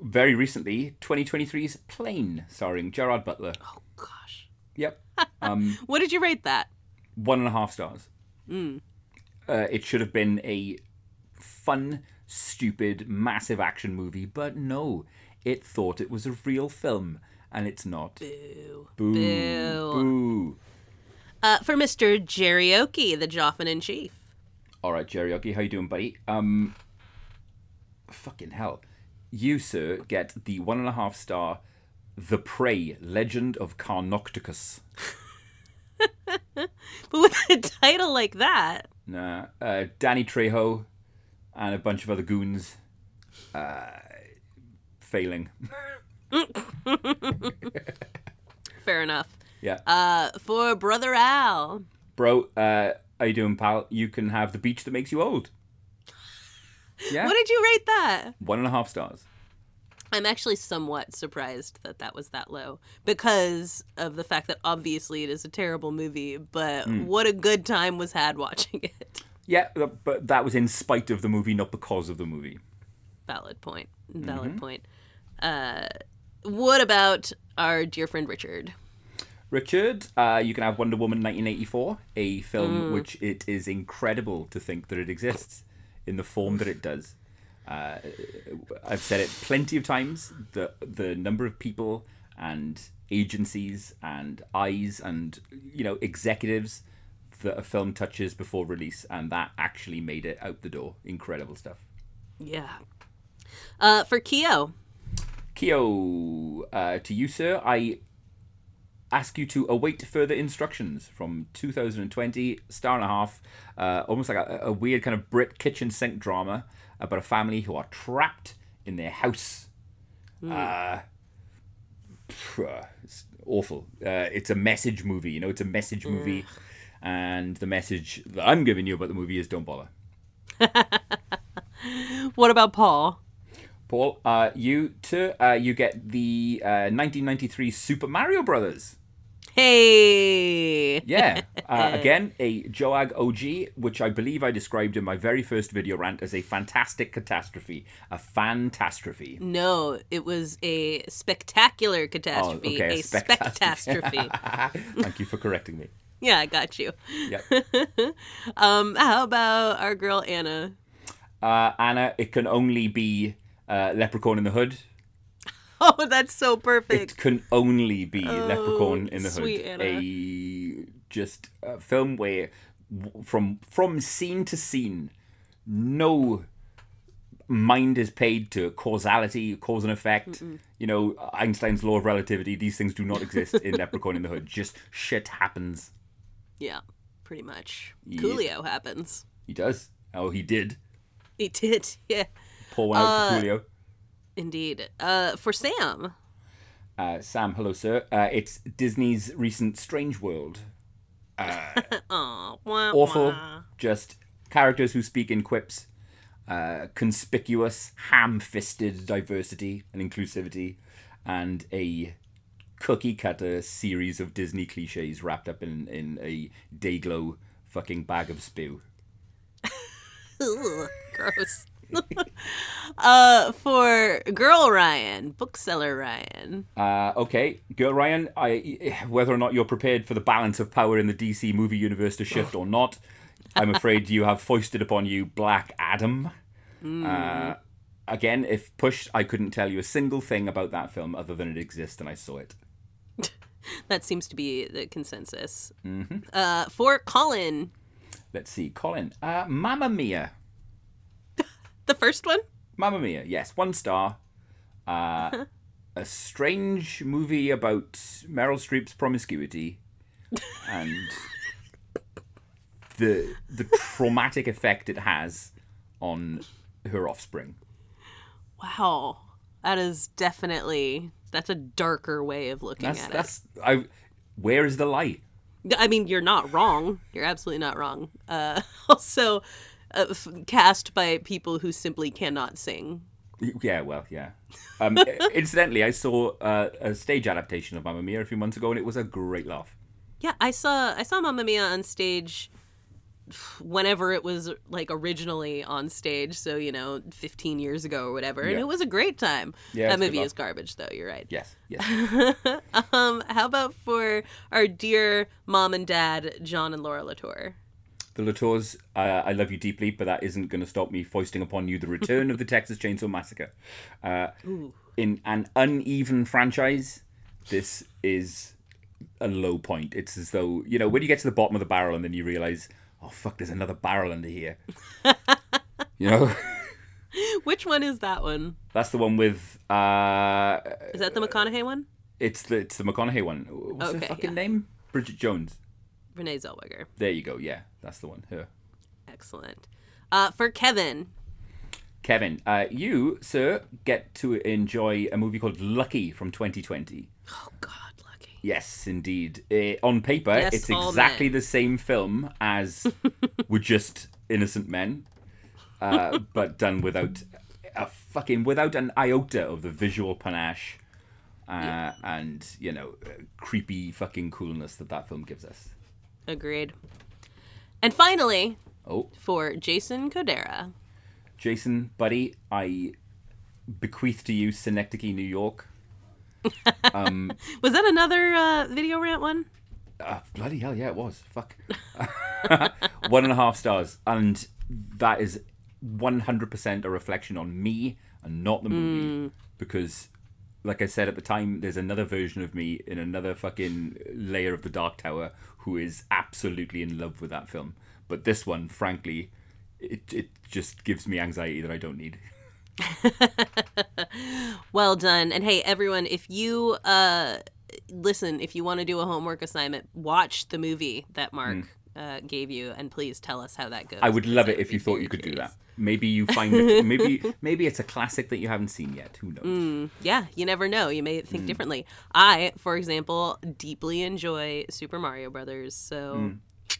very recently, 2023's Plane, starring Gerard Butler. Oh gosh. Yep. Um, What did you rate that? one and a half stars. Mm. Uh, it should have been a fun, stupid, massive action movie, but no, it thought it was a real film, and it's not. Boo. Boo. Boo. Boo. Uh, for Mr. Jerryoki, the Joffin in Chief. All right, Oggy, how you doing, buddy? Um, fucking hell, you sir get the one and a half star, The Prey: Legend of Karnoctus. But with a title like that, Nah, uh, Danny Trejo and a bunch of other goons. Uh, failing. fair enough. Yeah. Uh, for Brother Al. Bro, uh, how you doing, pal? You can have the beach that makes you old. Yeah, What did you rate that? one and a half stars. I'm actually somewhat surprised that that was that low because of the fact that obviously it is a terrible movie, but Hmm. what a good time was had watching it. Yeah, but that was in spite of the movie, not because of the movie. Valid point. Valid Mm-hmm. point. Uh, what about our dear friend Richard? Richard, uh, you can have Wonder Woman 1984, a film Mm. which it is incredible to think that it exists in the form that it does. Uh, I've said it plenty of times. The the number of people and agencies and eyes and you know executives that a film touches before release, and that actually made it out the door. Incredible stuff. Yeah. Uh, for Keo, Kyo, uh, to you, sir, I ask you to await further instructions from 2020, star and a half, uh, almost like a, a weird kind of Brit kitchen sink drama about a family who are trapped in their house. Uh, phew, it's awful. Uh, it's a message movie, you know, it's a message movie. And the message that I'm giving you about the movie is don't bother. what about Paul? Paul, uh, you too, uh, you get the uh, 1993 Super Mario Brothers. Hey. Yeah. Uh, again, a Joag OG, which I believe I described in my very first video rant as a fantastic catastrophe. A fantastrophe. No, it was a spectacular catastrophe. okay, a a spectastrophe. spectastrophe. Thank you for correcting me. yeah, I got you. Yep. Um, how about our girl Anna? Uh, Anna, it can only be uh, Leprechaun in the Hood. Oh, that's so perfect. It can only be Leprechaun in the Hood. Oh, Anna. A just a film where, from from scene to scene, no mind is paid to causality, cause and effect. You know, Einstein's law of relativity. These things do not exist in Leprechaun in the Hood. Just shit happens. Yeah, pretty much. Yeah. Coolio happens. He does. Oh, he did. He did. Yeah, Pour one out Uh, for Coolio. indeed. Uh, for Sam. Uh, Sam, hello, sir. Uh, it's Disney's recent Strange World. Aw, wah, awful. wah. Just characters who speak in quips, uh, conspicuous, ham-fisted diversity and inclusivity, and a cookie cutter series of Disney cliches wrapped up in in a dayglow fucking bag of spew. Ugh, gross. uh, for girl Ryan, bookseller Ryan. Uh, okay, girl Ryan, I whether or not you're prepared for the balance of power in the DC movie universe to shift or not, I'm afraid you have foisted upon you Black Adam. Uh, again, if pushed, I couldn't tell you a single thing about that film other than it exists and I saw it. That seems to be the consensus. Mm-hmm. Uh, for Colin, Let's see, Colin. Uh, Mamma Mia. The first one. Mamma Mia, yes, one star. Uh, a strange movie about Meryl Streep's promiscuity and the the traumatic effect it has on her offspring. Wow, that is definitely that's a darker way of looking That's at that's I. Where is the light? I mean, you're not wrong. You're absolutely not wrong. Uh, also, uh, f- cast by people who simply cannot sing. Yeah, well, yeah. Um, incidentally, I saw uh, a stage adaptation of Mamma Mia a few months ago, and it was a great laugh. Yeah, I saw I saw Mamma Mia on stage whenever it was like originally on stage, so you know, 15 years ago or whatever, and Yeah. it was a great time. Yeah, that it's a good movie is garbage though, you're right. Yes, yes. Um how about for our dear mom and dad John and Laura Latour? The Latours, uh, I love you deeply, but that isn't going to stop me foisting upon you the return of the Texas Chainsaw Massacre. Uh, in an uneven franchise, this is a low point. It's as though, you know, when you get to the bottom of the barrel and then you realize, oh, fuck, there's another barrel under here. you know? Which one is that one? That's the one with, uh, Is that the McConaughey one? it's the, it's the McConaughey one. What's Okay, her fucking yeah. name? Bridget Jones. Renee Zellweger. There you go. Yeah, that's the one. Her. Excellent. Uh, for Kevin, Kevin, uh, you, sir, get to enjoy a movie called Lucky from 2020. oh God, lucky. Yes, indeed. Uh, on paper, Yes, it's exactly men. the same film as We're Just Innocent Men, uh, but done without a fucking without an iota of the visual panache uh, and you know creepy fucking coolness that that film gives us. Agreed. And finally, Oh, for Jason Kodera. Jason, buddy, I bequeath to you Synecdoche, New York. Was that another uh, video rant one? Uh, bloody hell, yeah, it was. Fuck. One and a half stars. And that is 100% a reflection on me and not the movie. Because, like I said at the time, there's another version of me in another fucking layer of the Dark Tower who is absolutely in love with that film. But this one, frankly, it, it just gives me anxiety that I don't need. Well done. And hey, everyone, if you uh, listen, if you want to do a homework assignment, watch the movie that Mark uh, gave you, and please tell us how that goes. I would love it if you thought you could do that. Maybe you find it, maybe maybe it's a classic that you haven't seen yet. Who knows? Yeah, you never know. You may think Hmm. differently. I, for example, deeply enjoy Super Mario Brothers, so Hmm.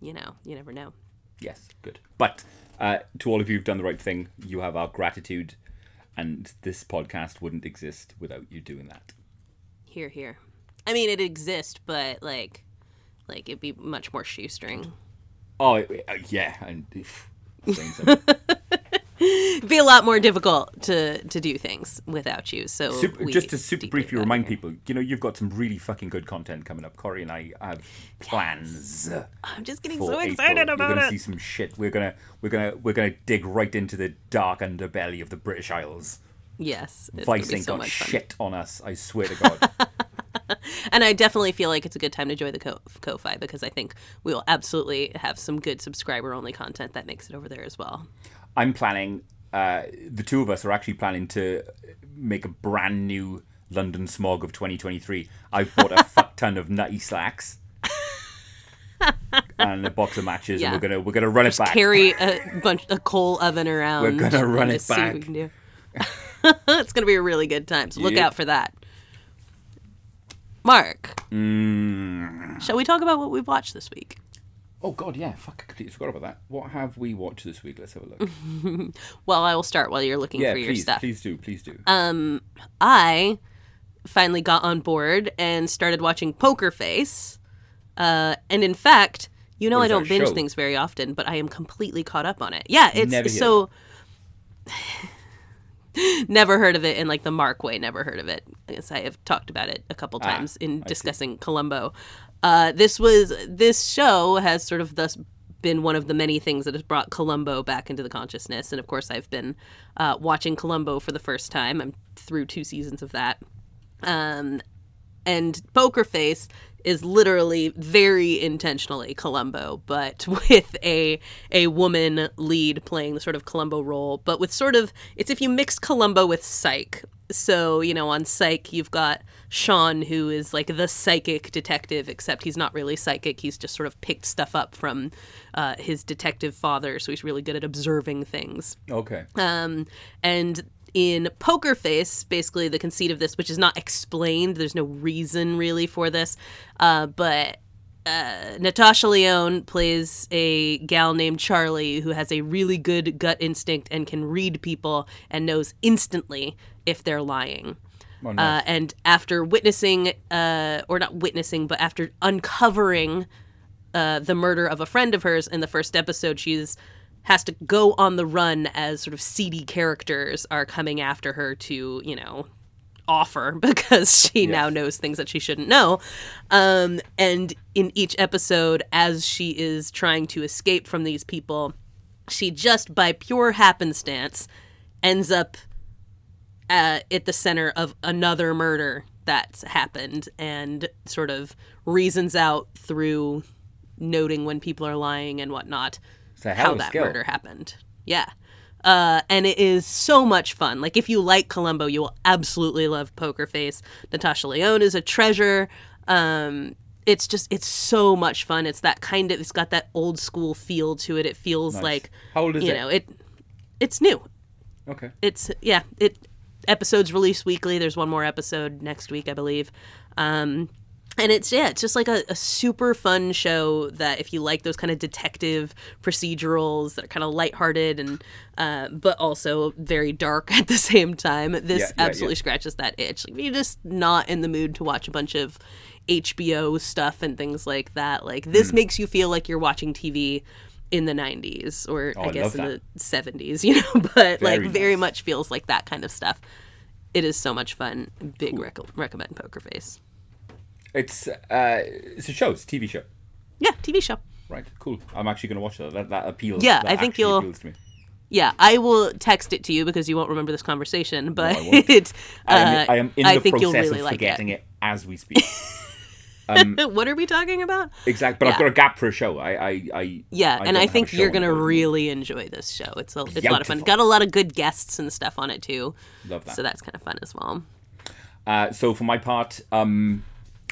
you know, you never know. Yes, good. But uh, to all of you who've done the right thing, you have our gratitude, and this podcast wouldn't exist without you doing that. Here, here. I mean, it exists, but like, like it'd be much more shoestring. Oh uh, yeah, and if, saying something. It'd be a lot more difficult to to do things without you. So super, just to super briefly remind it. people, you know, you've got some really fucking good content coming up. Corey and I have plans. I'm just getting so excited April. excited You're gonna it. see some shit. We're gonna we're gonna we're gonna dig right into the dark underbelly of the British Isles. Yes, Vice ain't so got much shit on us. I swear to God. And I definitely feel like it's a good time to join the Ko- Ko-Fi because I think we will absolutely have some good subscriber only content that makes it over there as well. I'm planning. Uh, the two of us are actually planning to make a brand new London smog of 2023. I've bought a fuck ton of nutty slacks and a box of matches, Yeah. and we're gonna we're gonna run it back. Carry a bunch a coal oven around. We're gonna run it just see what we back. can do. it's gonna be a really good time. So look Yep. out for that. Mark, Mm. shall we talk about what we've watched this week? Oh God, yeah, fuck, I completely forgot about that. What have we watched this week? Let's have a look. Well, I will start while you're looking yeah, for your please, stuff. please do, please do. Um, I finally got on board and started watching Poker Face. Uh, and in fact, you know What I is don't binge show? things very often, but I am completely caught up on it. Yeah, it's Never so. never heard of it in like the Mark way. Never heard of it. I guess I have talked about it a couple times in Ah, I see. discussing Columbo. Uh, this was this show has sort of thus been one of the many things that has brought Columbo back into the consciousness, and of course I've been uh, watching Columbo for the first time. I'm through two seasons of that. Um, and Poker Face is literally very intentionally Columbo, but with a a woman lead playing the sort of Columbo role, but with sort of it's if you mix Columbo with Psych. So, you know, on Psych you've got Sean who is like the psychic detective, except he's not really psychic. He's just sort of picked stuff up from uh, his detective father, so he's really good at observing things. Okay. Um, and in Poker Face, basically the conceit of this, which is not explained, there's no reason really for this, uh, but uh, Natasha Lyonne plays a gal named Charlie who has a really good gut instinct and can read people and knows instantly if they're lying. Oh, nice. Uh, and after witnessing, uh, or not witnessing, but after uncovering uh, the murder of a friend of hers in the first episode, she's has to go on the run as sort of seedy characters are coming after her to, you know, offer because she now knows things that she shouldn't know. Um, and in each episode, as she is trying to escape from these people, she just by pure happenstance ends up uh, at the center of another murder that's happened and sort of reasons out through noting when people are lying and whatnot It's a hell how that skill. murder happened. Yeah. Uh, and it is so much fun. Like, if you like Columbo, you will absolutely love Poker Face. Natasha Lyonne is a treasure. Um, it's just, it's so much fun. It's that kind of, it's got that old school feel to it. It feels Nice. like, How old is you it? know, it, it's new. Okay. It's, yeah, it, episodes release weekly. There's one more episode next week, I believe. Um, and it's yeah, it's just like a, a super fun show that if you like those kind of detective procedurals that are kind of lighthearted and uh, but also very dark at the same time, this Yeah, yeah, absolutely yeah. scratches that itch. Like, if you're just not in the mood to watch a bunch of HBO stuff and things like that, like this Hmm. makes you feel like you're watching TV in the 90s or Oh, I I guess love in the 70s, you know, but like Very very much feels like that kind of stuff. It is so much fun. Big rec- recommend Poker Face. It's uh, it's a show. It's a TV show. Yeah, TV show. Right. Cool. I'm actually going to watch that. That, that appeals. Yeah, that I think you'll- Appeals to me. Yeah, I will text it to you because you won't remember this conversation, but I won't. it, I am, uh, I am in I the process really of like forgetting it. it. as we speak. what are we talking about? exactly. But I've got a gap for a show. I, I, I Yeah, I and I think you're gonna go at the moment. really enjoy this show. It's a it's a lot of fun. Got a lot of good guests and stuff on it too, love that. so that's kind of fun as well. Uh, so for my part, um,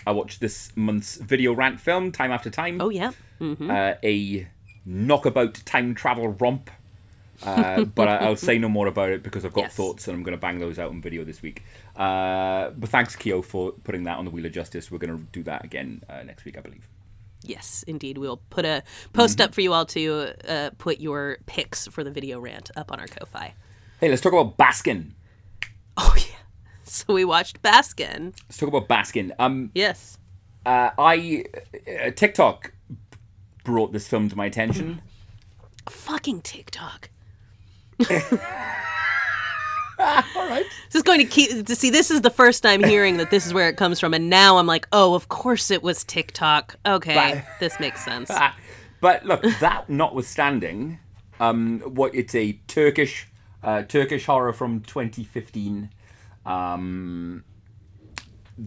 I watched this month's video rant film, Time After Time. Oh yeah, mm-hmm. uh, a knockabout time travel romp. Uh, but I, I'll say no more about it because I've got Yes. thoughts and I'm going to bang those out on video this week. Uh, but thanks, Keo, for putting that on the Wheel of Justice. We're going to do that again uh, next week, I believe. yes, indeed. We'll put a post Mm-hmm. up for you all to uh, put your picks for the video rant up on our Ko-fi. Hey, let's talk about Baskin. Oh yeah. So we watched Baskin. Let's talk about Baskin. Um, Yes. uh, I uh, TikTok brought this film to my attention. Fucking TikTok. All right. This is going to keep to see. This is the first time hearing that this is where it comes from, and now I'm like, oh, of course it was TikTok. Okay, But- this makes sense. But look, that notwithstanding, um, what it's a Turkish uh, Turkish horror from 2015. Um,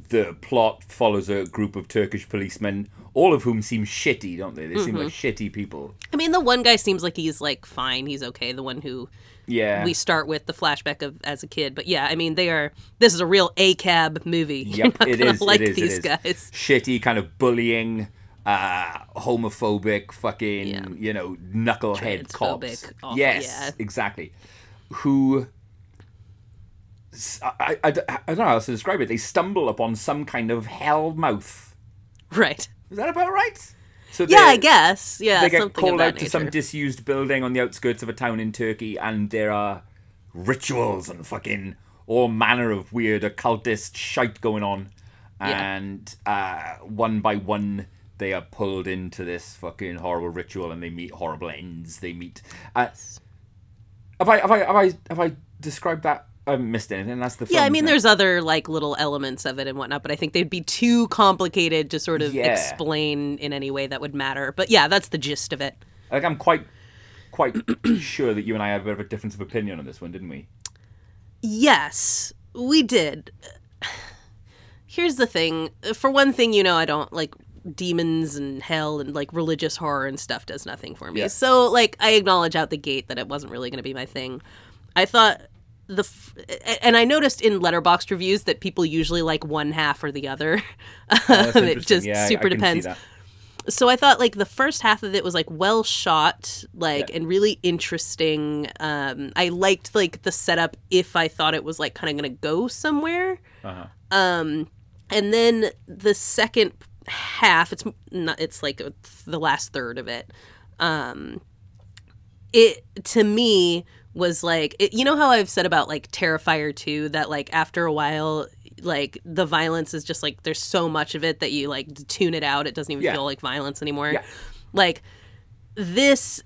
the plot follows a group of Turkish policemen, all of whom seem shitty, don't they? They seem like shitty people. I mean, the one guy seems like he's like fine. He's okay. The one who Yeah. we start with the flashback of as a kid, but yeah, I mean, they are. This is a real a cab movie. Yep, it is. like it is. these it is. guys. Shitty, kind of bullying, uh, homophobic, fucking, Yeah. you know, knucklehead cops. Awful, yes, yeah. exactly. Who. I, I, I don't know how else to describe it. They stumble upon some kind of hell mouth. Right. Is that about right? So Yeah, I guess. Yeah, they get something called out to some disused building on the outskirts of a town in Turkey, and there are rituals and fucking all manner of weird occultist shite going on. Yeah. And uh, one by one, they are pulled into this fucking horrible ritual, and they meet horrible ends. They meet. Uh, have I have I have I have I described that? I missed anything. That's the Yeah, I mean, there's other like little elements of it and whatnot, but I think they'd be too complicated to sort of Yeah. explain in any way that would matter. But yeah, that's the gist of it. like I'm quite quite sure that you and I had a bit of a difference of opinion on this one, didn't we? Yes, we did. Here's the thing. For one thing, you know, I don't like demons and hell and like religious horror and stuff does nothing for me. Yeah. So, like, I acknowledge out the gate that it wasn't really going to be my thing. I thought the f- and I noticed in letterboxd reviews that people usually like one half or the other. Oh, it just Yeah, super I see depends so I thought like the first half of it was like well shot, like Yeah. and really interesting. Um, I liked like the setup if I thought it was like kind of gonna go somewhere. Uh-huh. Um, and then the second half, it's not, it's like the last third of it. Um, it to me was like it, you know how I've said about like Terrifier 2 that like after a while like the violence is just like there's so much of it that you like tune it out it doesn't even Yeah. feel like violence anymore. Yeah. Like this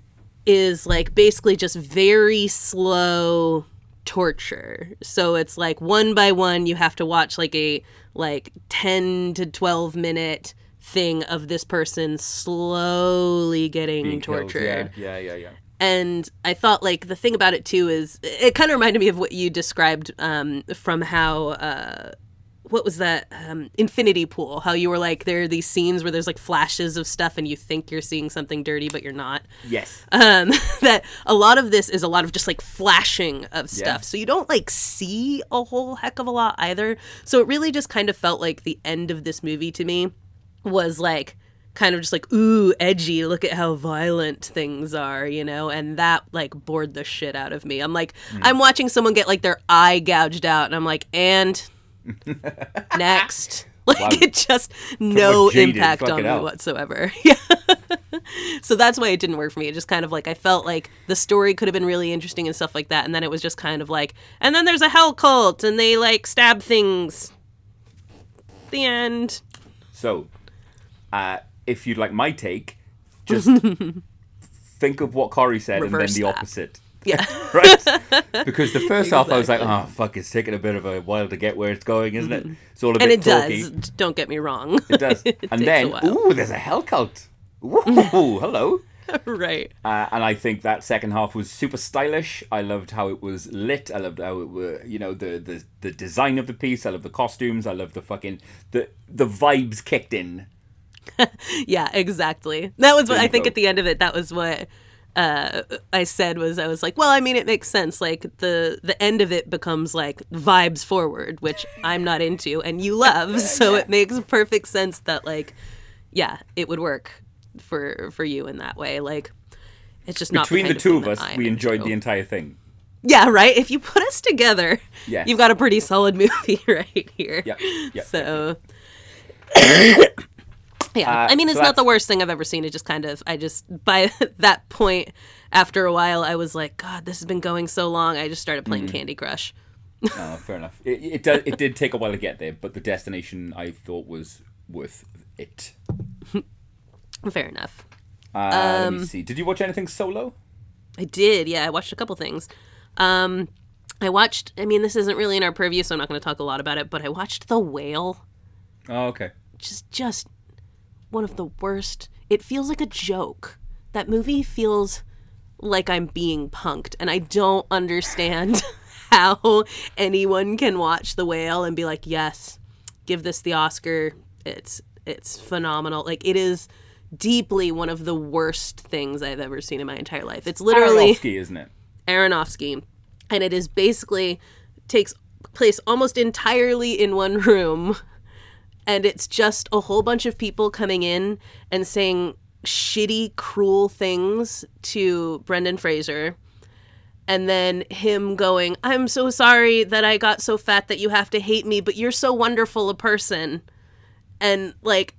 is like basically just very slow torture. So it's like one by one you have to watch like a like 10 to 12 minute thing of this person slowly getting Being killed, tortured. Yeah, yeah, yeah, yeah. And I thought like the thing about it too is it kind of reminded me of what you described um, from how uh, what was that um, Infinity Pool? How you were like there are these scenes where there's like flashes of stuff and you think you're seeing something dirty but you're not. Yes. Um, that a lot of this is a lot of just like flashing of stuff, Yeah. so you don't like see a whole heck of a lot either. So it really just kind of felt like the end of this movie to me was like kind of just like ooh edgy look at how violent things are you know and that like bored the shit out of me i'm like i'm watching someone get like their eye gouged out and i'm like and next Like Wow. it just no impact on me hell. whatsoever. Yeah. so that's why it didn't work for me. It just kind of like I felt like the story could have been really interesting and stuff like that, and then it was just kind of like, and then there's a hell cult and they like stab things. The end. So, uh, if you'd like my take, just think of what Corey said Reverse and then the that. opposite. Yeah. right? Because the first half I was like, oh, fuck, it's taking a bit of a while to get where it's going, isn't it? It's all a and bit it talky. does. Don't get me wrong. It does. It and then, ooh, there's a hell cult. Ooh, hello. right. Uh, and I think that second half was super stylish. I loved how it was lit. I loved how it were, you know, the, the the design of the piece. I love the costumes. I love the fucking the the vibes kicked in. Yeah, exactly. That was what I think at the end of it. That was what uh, I said was I was like, well, I mean, it makes sense. Like the the end of it becomes like vibes forward, which I'm not into, and you love, so it makes perfect sense that like, yeah, it would work for for you in that way. Like, it's just not Between kind the two of us, I'm we enjoyed into. the entire thing. Yeah, right. If you put us together, Yes. you've got a pretty solid movie right here. Yeah, yeah. So. Yeah, Uh, I mean, so it's not the worst thing I've ever seen. It just kind of, I just, by that point, after a while, I was like, God, this has been going so long. I just started Mm. playing Candy Crush. Oh, fair enough. It it, does, it did take a while to get there, but the destination I thought was worth it. Fair enough. Uh, let Um, me see. Did you watch anything solo? I did. Yeah, I watched a couple things. Um, I watched, I mean, this isn't really in our purview, so I'm not going to talk a lot about it, but I watched The Whale. Oh, okay. Just, just one of the worst. It feels like a joke. That movie feels like I'm being punked, and I don't understand how anyone can watch The Whale and be like, "Yes, give this the Oscar. It's it's phenomenal." Like it is deeply one of the worst things I've ever seen in my entire life. It's literally Aronofsky, isn't it? Aronofsky, and it is basically takes place almost entirely in one room, and it's just a whole bunch of people coming in and saying shitty, cruel things to Brendan Fraser. And then him going, I'm so sorry that I got so fat that you have to hate me, but you're so wonderful a person. And like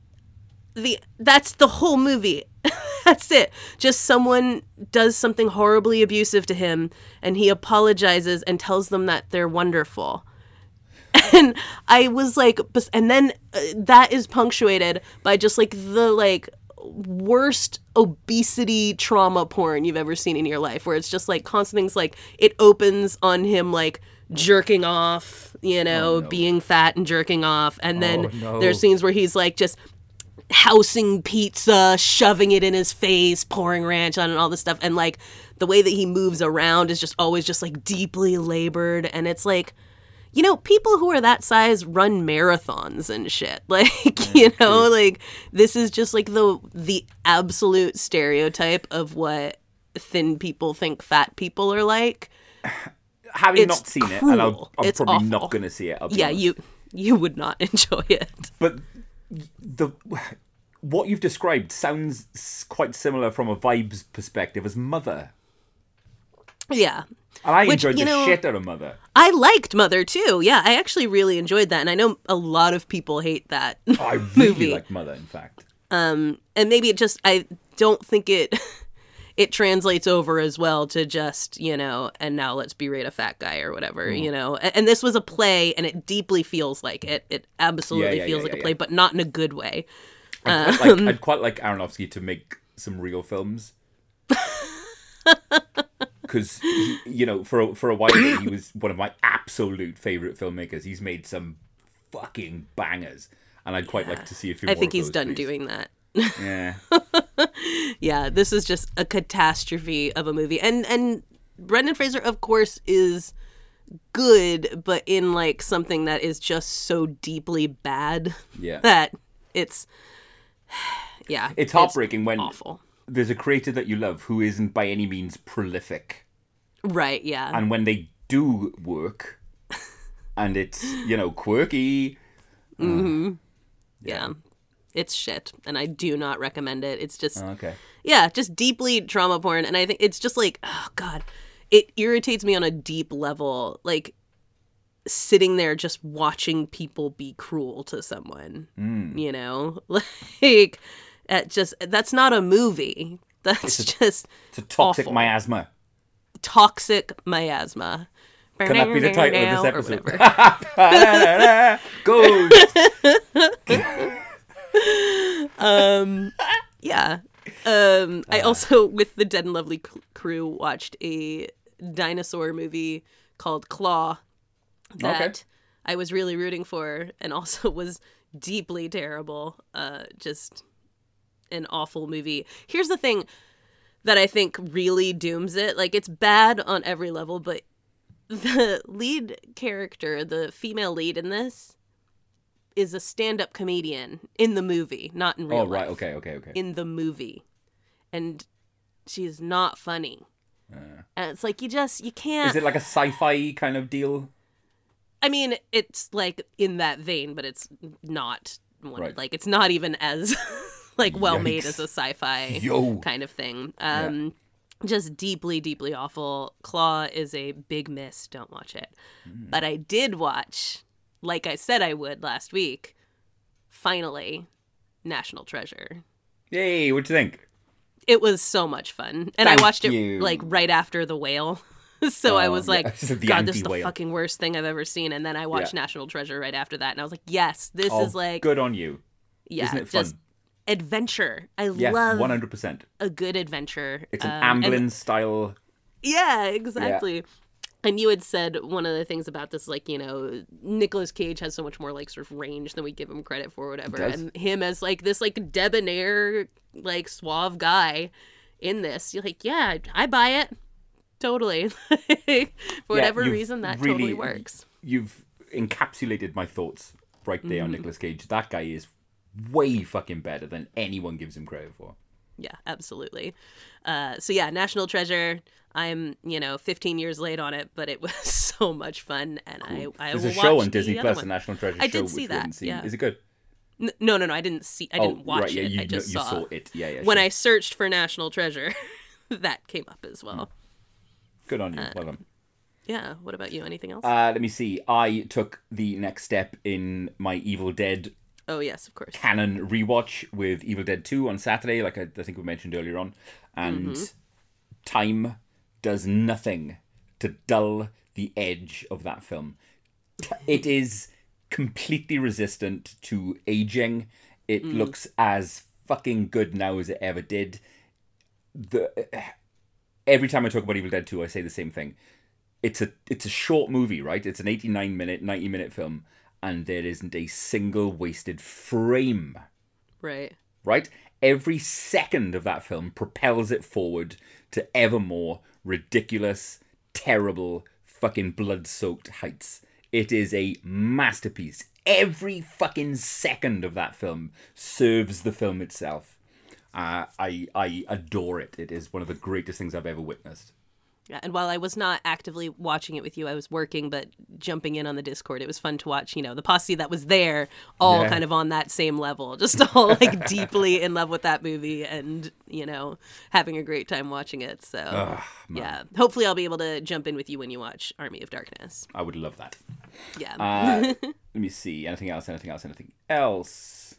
the that's the whole movie. that's it. Just someone does something horribly abusive to him and he apologizes and tells them that they're wonderful. And I was like and then uh, that is punctuated by just like the like worst obesity trauma porn you've ever seen in your life where it's just like constant things like it opens on him like jerking off, you know, being fat and jerking off and then Oh, no. there's scenes where he's like just housing pizza, shoving it in his face, pouring ranch on it, and all this stuff. And like the way that he moves around is just always just like deeply labored. And it's like, you know, people who are that size run marathons and shit. Like, you know, like this is just like the the absolute stereotype of what thin people think fat people are like. Having It's not seen it, and I'll, I'm, It's probably awful. not going to see it. Yeah, honest. you you would not enjoy it. But the what you've described sounds quite similar from a vibes perspective as Mother, Yeah. and I Which, enjoyed you the know- shit out of Mother. I liked Mother too. Yeah, I actually really enjoyed that, and I know a lot of people hate that I really movie. like Mother, in fact. Um, and maybe it just I don't think it it translates over as well to just you know, and now let's berate a fat guy or whatever, Mm. you know. And, and this was a play, and it deeply feels like it. It absolutely yeah, feels yeah, like yeah, a play, yeah. but not in a good way. I'd quite, like, I'd quite like Aronofsky to make some real films. Because you know, for a, for a while he was one of my absolute favorite filmmakers. He's made some fucking bangers, and I'd quite like to see a few. I think he's those, done please. doing that. Yeah, yeah, this is just a catastrophe of a movie. And and Brendan Fraser of course is good, but in like something that is just so deeply bad yeah. that it's yeah, It's heartbreaking when awful. There's a creator that you love who isn't by any means prolific, Right, yeah. and when they do work, and it's you know quirky. mm-hmm yeah. It's shit and I do not recommend it. It's just Okay. yeah, just deeply trauma porn and I think it's just like oh god, it irritates me on a deep level. Like sitting there just watching people be cruel to someone. Hmm. You know, like it just that's not a movie. That's just It's a toxic Awful. miasma. toxic miasma. Can that be the title of this episode? Ghost. um yeah um i also with the dead and lovely c- crew watched a dinosaur movie called claw that Okay. i was really rooting for and also was deeply terrible uh just an awful movie here's the thing that i think really dooms it like it's bad on every level but the lead character the female lead in this is a stand-up comedian in the movie, not in real life. Oh right, life. okay, okay, okay. In the movie, and she's not funny. Uh. and it's like you just you can't. Is it like a sci-fi kind of deal? I mean, it's like in that vein, but it's not one, Right. like it's not even as like well made as a sci-fi Yo. kind of thing. Um just deeply deeply awful. Claw is a big miss. Don't watch it. Hmm. But I did watch like I said I would last week. Finally, National Treasure. Yay! What you think? It was so much fun. And Thank I watched you. it like right after The Whale. so I Oh, was like, The God, this is the anti-whale. fucking worst thing I've ever seen. And then I watched Yeah. National Treasure right after that. And I was like, yes, this Oh, is like, good on you. yeah, Isn't it fun? Adventure. I Yeah, love one hundred percent. a good adventure. It's an Um, and- Amblin style. Yeah, exactly. And you had said one of the things about this, like, you know, Nicolas Cage has so much more like sort of range than we give him credit for, whatever. And him as like this like debonair, like suave guy in this, you're like, yeah, I buy it. Totally. for whatever you've reason, that really- totally works. You've encapsulated my thoughts right there Mm-hmm. on Nicolas Cage. That guy is way fucking better than anyone gives him credit for. Yeah, absolutely. Uh, so yeah, National Treasure. I'm you know 15 years late on it, but it was so much fun, and I I There's a show on Disney Plus, a. National Treasure I show, did see that, yeah. Is it good? N- No, no, no. I didn't see. I didn't oh, watch right, yeah, it. you, I just saw. saw it. Yeah, yeah. When sure. I searched for National Treasure, that came up as well. Good on you. uh, well done. Yeah. What about you? Anything else? Uh, let me see. I took the next step in my Evil Dead oh yes, of course. canon rewatch with Evil Dead 2 on Saturday, like I, I think we mentioned earlier on. And Mm-hmm. time does nothing to dull the edge of that film. It is completely resistant to aging. It Mm. looks as fucking good now as it ever did. The every time I talk about Evil Dead 2, I say the same thing. It's a it's a short movie, right? It's an 89 minute, 90 minute film and there isn't a single wasted frame, Right. right? Every second of that film propels it forward to ever more ridiculous, terrible, fucking blood-soaked heights. It is a masterpiece. Every fucking second of that film serves the film itself. Uh, I I adore it. It is one of the greatest things I've ever witnessed. Yeah, and while I was not actively watching it with you, I was working, but jumping in on the Discord. It was fun to watch, you know, the posse that was there, all Yeah. kind of on that same level, just all like deeply in love with that movie and, you know, having a great time watching it. So, yeah, hopefully I'll be able to jump in with you when you watch Army of Darkness. I would love that. Yeah. Uh, let me see. Anything else? Anything else? Anything else?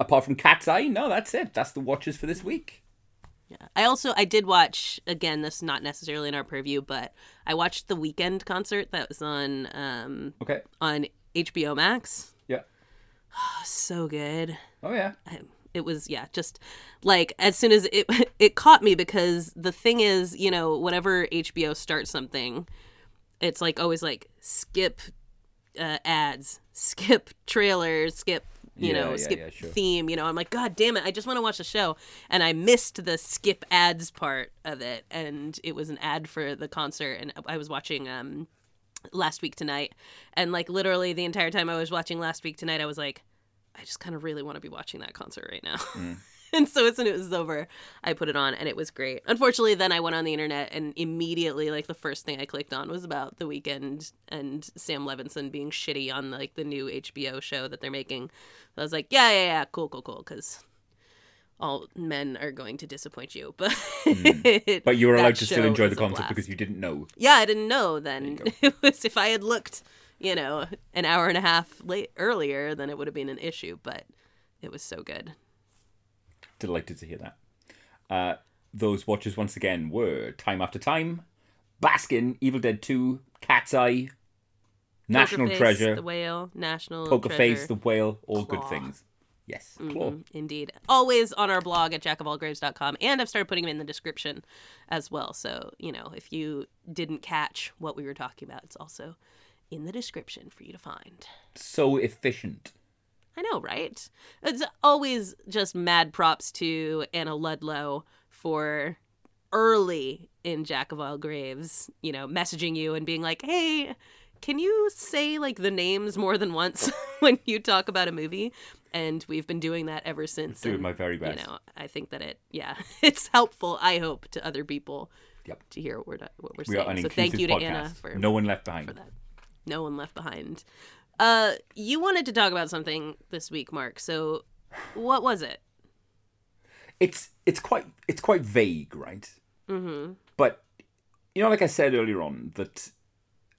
Apart from Cat's Eye, no, that's it. That's the watches for this week. Yeah. I also I did watch again. This is not necessarily in our purview, but I watched the Weeknd concert that was on um Okay. on HBO Max. Yeah. So good. Oh yeah. It was yeah, just like as soon as it it caught me because the thing is, you know, whenever HBO starts something, it's like always like skip uh, ads, skip trailers, skip you Yeah, know, yeah, skip yeah, sure. theme. You know, I'm like, God damn it, I just want to watch the show, and I missed the skip ads part of it, and it was an ad for the concert, and I was watching um last week tonight, and like literally the entire time I was watching last week tonight, I was like, I just kind of really want to be watching that concert right now. Mm. and so as soon as it was over, I put it on and it was great. Unfortunately, then I went on the internet and immediately, like, the first thing I clicked on was about the Weeknd and Sam Levinson being shitty on, like, the new HBO show that they're making. So I was like, yeah, yeah, yeah, cool, cool, cool, because all men are going to disappoint you. But, Mm. But you were allowed to still enjoy the a concert because you didn't know. Yeah, I didn't know then. It was if I had looked you know, an hour and a half late earlier, then it would have been an issue. But it was so good. Delighted to hear that. Uh, those watches once again were Time After Time, Baskin, Evil Dead 2, Cat's Eye, National Poker Face, Treasure, the whale, National Poker Treasure. Face, The Whale, all good things. Yes, Claw. Mhm, Indeed. Always on our blog at jackofallgraves.com. And I've started putting them in the description as well. So, you know, if you didn't catch what we were talking about, it's also in the description for you to find. So efficient. I know, right? It's always just mad props to Anna Ludlow for early in Jack of All Graves, you know, messaging you and being like, hey, can you say like the names more than once when you talk about a movie? And we've been doing that ever since. Doing and, my very best. You know, I think that it, yeah, it's helpful. I hope to other people Yep. to hear what we're what we're We saying. So thank you to podcast. Anna for no one left behind. for that. No one left behind. Uh, you wanted to talk about something this week, Mark. So, what was it? It's it's quite it's quite vague, right? Mm-hmm. But you know, like I said earlier on, that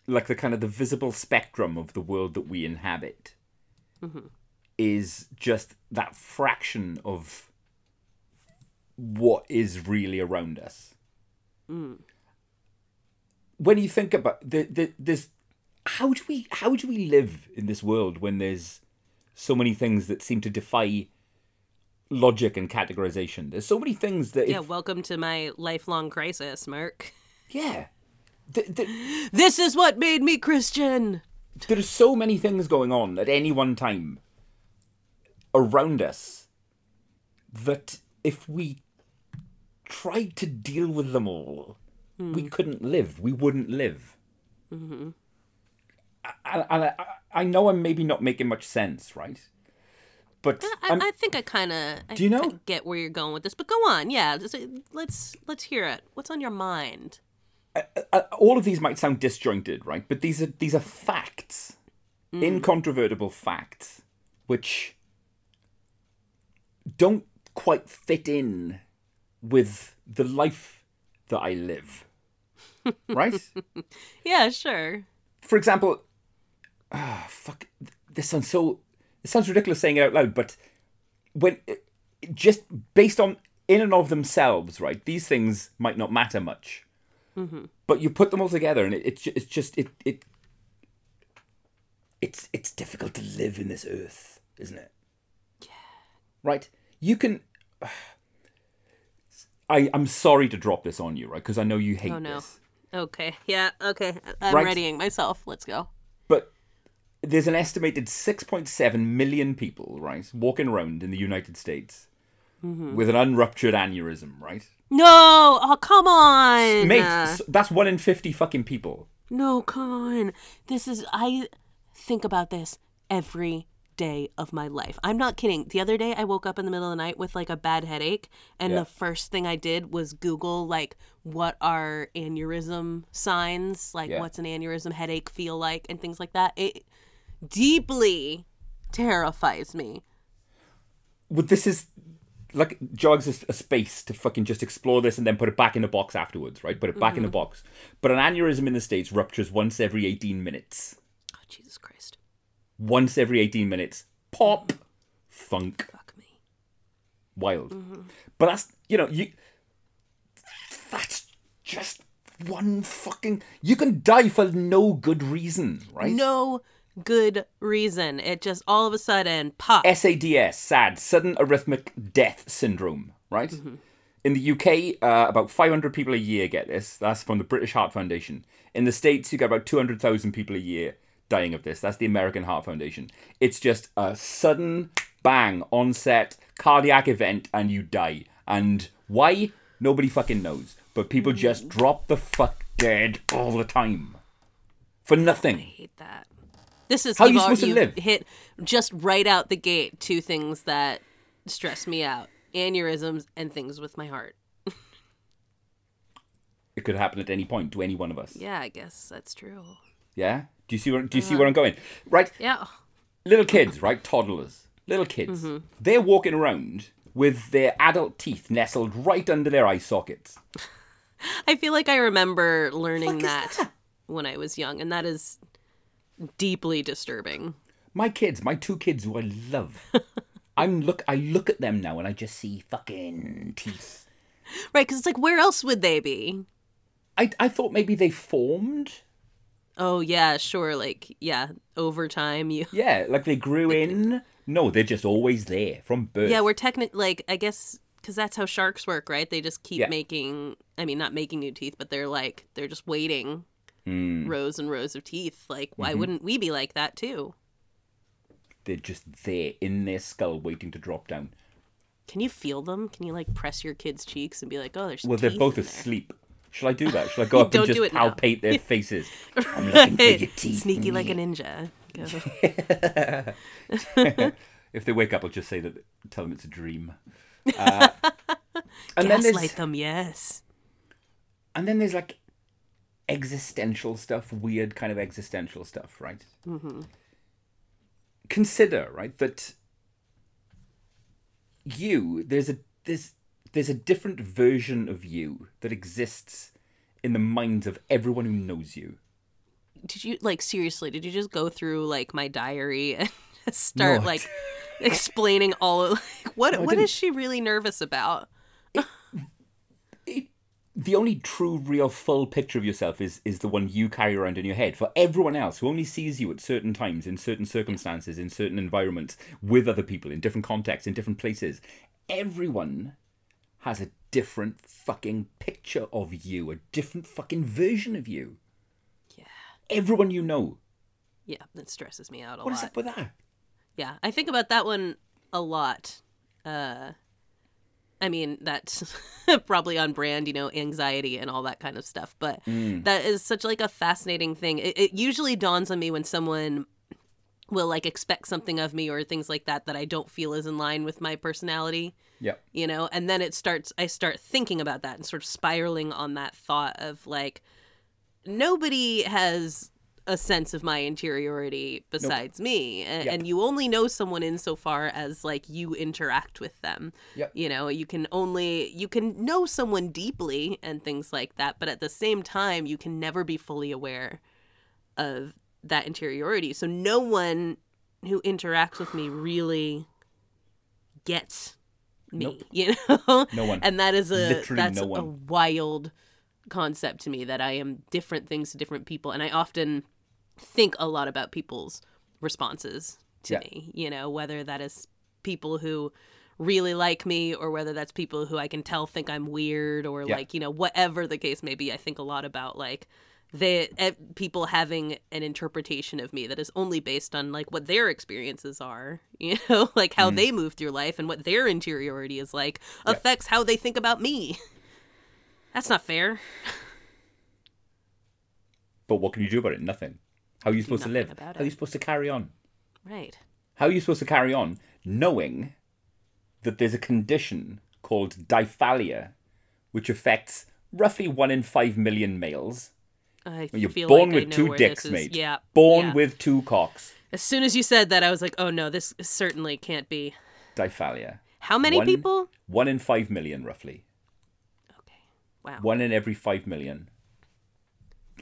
like the kind of the visible spectrum of the world that we inhabit is just that fraction of what is really around us. When you think about the, the there's how do we how do we live in this world when there's so many things that seem to defy logic and categorization? There's so many things that if, Yeah, welcome to my lifelong crisis, Mark. yeah. The, the, This is what made me Christian. there are so many things going on at any one time around us that if we tried to deal with them all, we couldn't live. We wouldn't live. Mm-hmm. And, I, I know I'm maybe not making much sense, right? But I, I'm- think I kind of Do you know? get where you're going with this, but go on. Yeah, uh, let's let's hear it. What's on your mind? uh, all of these might sound disjointed, right? But these are these are facts, incontrovertible facts, which don't quite fit in with the life that I live, right? Yeah, sure. For example, ah, fuck, this sounds so. It sounds ridiculous saying it out loud, but when just based on in and of themselves, right? These things might not matter much, but you put them all together, and it, it's it's just it it. It's it's difficult to live in this earth, isn't it? Yeah. Right. You can. I I'm sorry to drop this on you, right? Because I know you hate Oh no. this. Okay. Yeah. Okay. I'm Right. readying myself. Let's go. There's an estimated 6.7 million people, right, walking around in the United States mm-hmm. with an unruptured aneurysm, right? No. Oh, come on. Mate, that's one in 50 fucking people. No, come on. This is I think about this every day of my life. I'm not kidding. The other day I woke up in the middle of the night with like a bad headache and Yeah. the first thing I did was google like what are aneurysm signs? Like Yeah. what's an aneurysm headache feel like and things like that. It deeply terrifies me. Well, this is like jogs a, a space to fucking just explore this and then put it back in a box afterwards, right? Put it back in a mm-hmm. box. But an aneurysm in the States ruptures once every 18 minutes. Oh Jesus Christ. Once every 18 minutes. Pop. Funk. Fuck me. wild. Mm-hmm. But that's you know you. That's just one fucking. You can die for no good reason, right? No good reason. It just all of a sudden pop. SADS, SAD, sudden arrhythmic death syndrome, right? In the UK, uh, about 500 people a year get this. That's from the British Heart Foundation. In the States, you get about 200,000 people a year dying of this. That's the American Heart Foundation. It's just a sudden bang onset cardiac event and you die. And why? Nobody fucking knows. But people just drop the fuck dead all the time. For nothing. I hate that. This is How you supposed to live? Hit just right out the gate two things that stress me out: aneurysms and things with my heart. It could happen at any point to any one of us. Yeah, I guess that's true. Yeah? Do you see where do you see uh-huh. where I'm going? Right? Yeah. Little kids, right? Toddlers. Little kids. Mm-hmm. They're walking around with their adult teeth nestled right under their eye sockets. I feel like I remember learning that, that? when I was young, and that is deeply disturbing. My kids, my two kids who I love. I'm look. I look at them now and I just see fucking teeth. Right, because it's like, where else would they be? I I thought maybe they formed. Oh yeah, sure. Like yeah, over time you. Yeah, like they grew in. No, they're just always there from birth. Yeah, we're technic like I guess because that's how sharks work, right? They just keep Yeah. making. I mean, not making new teeth, but they're like they're just waiting Mm, rows and rows of teeth. Like, why Mm-hmm. wouldn't we be like that too? they're just there in their skull, waiting to drop down. Can you feel them? Can you like press your kid's cheeks and be like, oh, there's Well, they're both asleep. Shall I do that? Shall I go up and just it now. palpate their faces? I'm looking for your teeth. Sneaky like a ninja. If they wake up, I'll just say that. Tell them it's a dream. Uh, and then Gaslight there's them, yes. and then there's like existential stuff, weird kind of existential stuff, right? Mm-hmm. Consider right that you there's a there's there's a different version of you that exists in the minds of everyone who knows you. Did you like seriously? Did you just go through like my diary and start I like explaining all of like what what she really nervous about? The only true, real, full picture of yourself is is the one you carry around in your head. For everyone else who only sees you at certain times, in certain circumstances, in certain environments, with other people, in different contexts, in different places, everyone has a different fucking picture of you, a different fucking version of you. Yeah. Everyone you know. Yeah, that stresses me out a What lot. is up with that? Yeah, I think about that one a lot. Uh I mean, that's probably on brand, you know, anxiety and all that kind of stuff. But mm. that is such like a fascinating thing. It, it usually dawns on me when someone will like expect something of me or things like that that I don't feel is in line with my personality, Yeah. you know, and then it starts I start thinking about that and sort of spiraling on that thought of like nobody has a sense of my interiority besides me and, Yep. and you only know someone insofar as like you interact with them Yep. you know you can only you can know someone deeply and things like that but at the same time you can never be fully aware of that interiority so no one who interacts with me really gets me Nope. you know No one. and that is a Literally that's no a wild concept to me that I am different things to different people and I often think a lot about people's responses to Yeah. me you know whether that is people who really like me or whether that's people who I can tell think I'm weird or Yeah. like you know whatever the case may be I think a lot about like they eh, people having an interpretation of me that is only based on like what their experiences are you know like how they move through life and what their interiority is like affects how they think about me that's not fair But what can you do about it? Nothing. How are you supposed to live? about How are you supposed to carry on? right How are you supposed to carry on knowing that there's a condition called diphallia, which affects roughly one in five million males? I You're feel born like I with know two dicks, mate. Yeah. Born yeah. with two cocks. As soon as you said that, I was like, oh no, this certainly can't be. Diphallia. How many One- people? One in five million, roughly. Okay. Wow. One in every five million.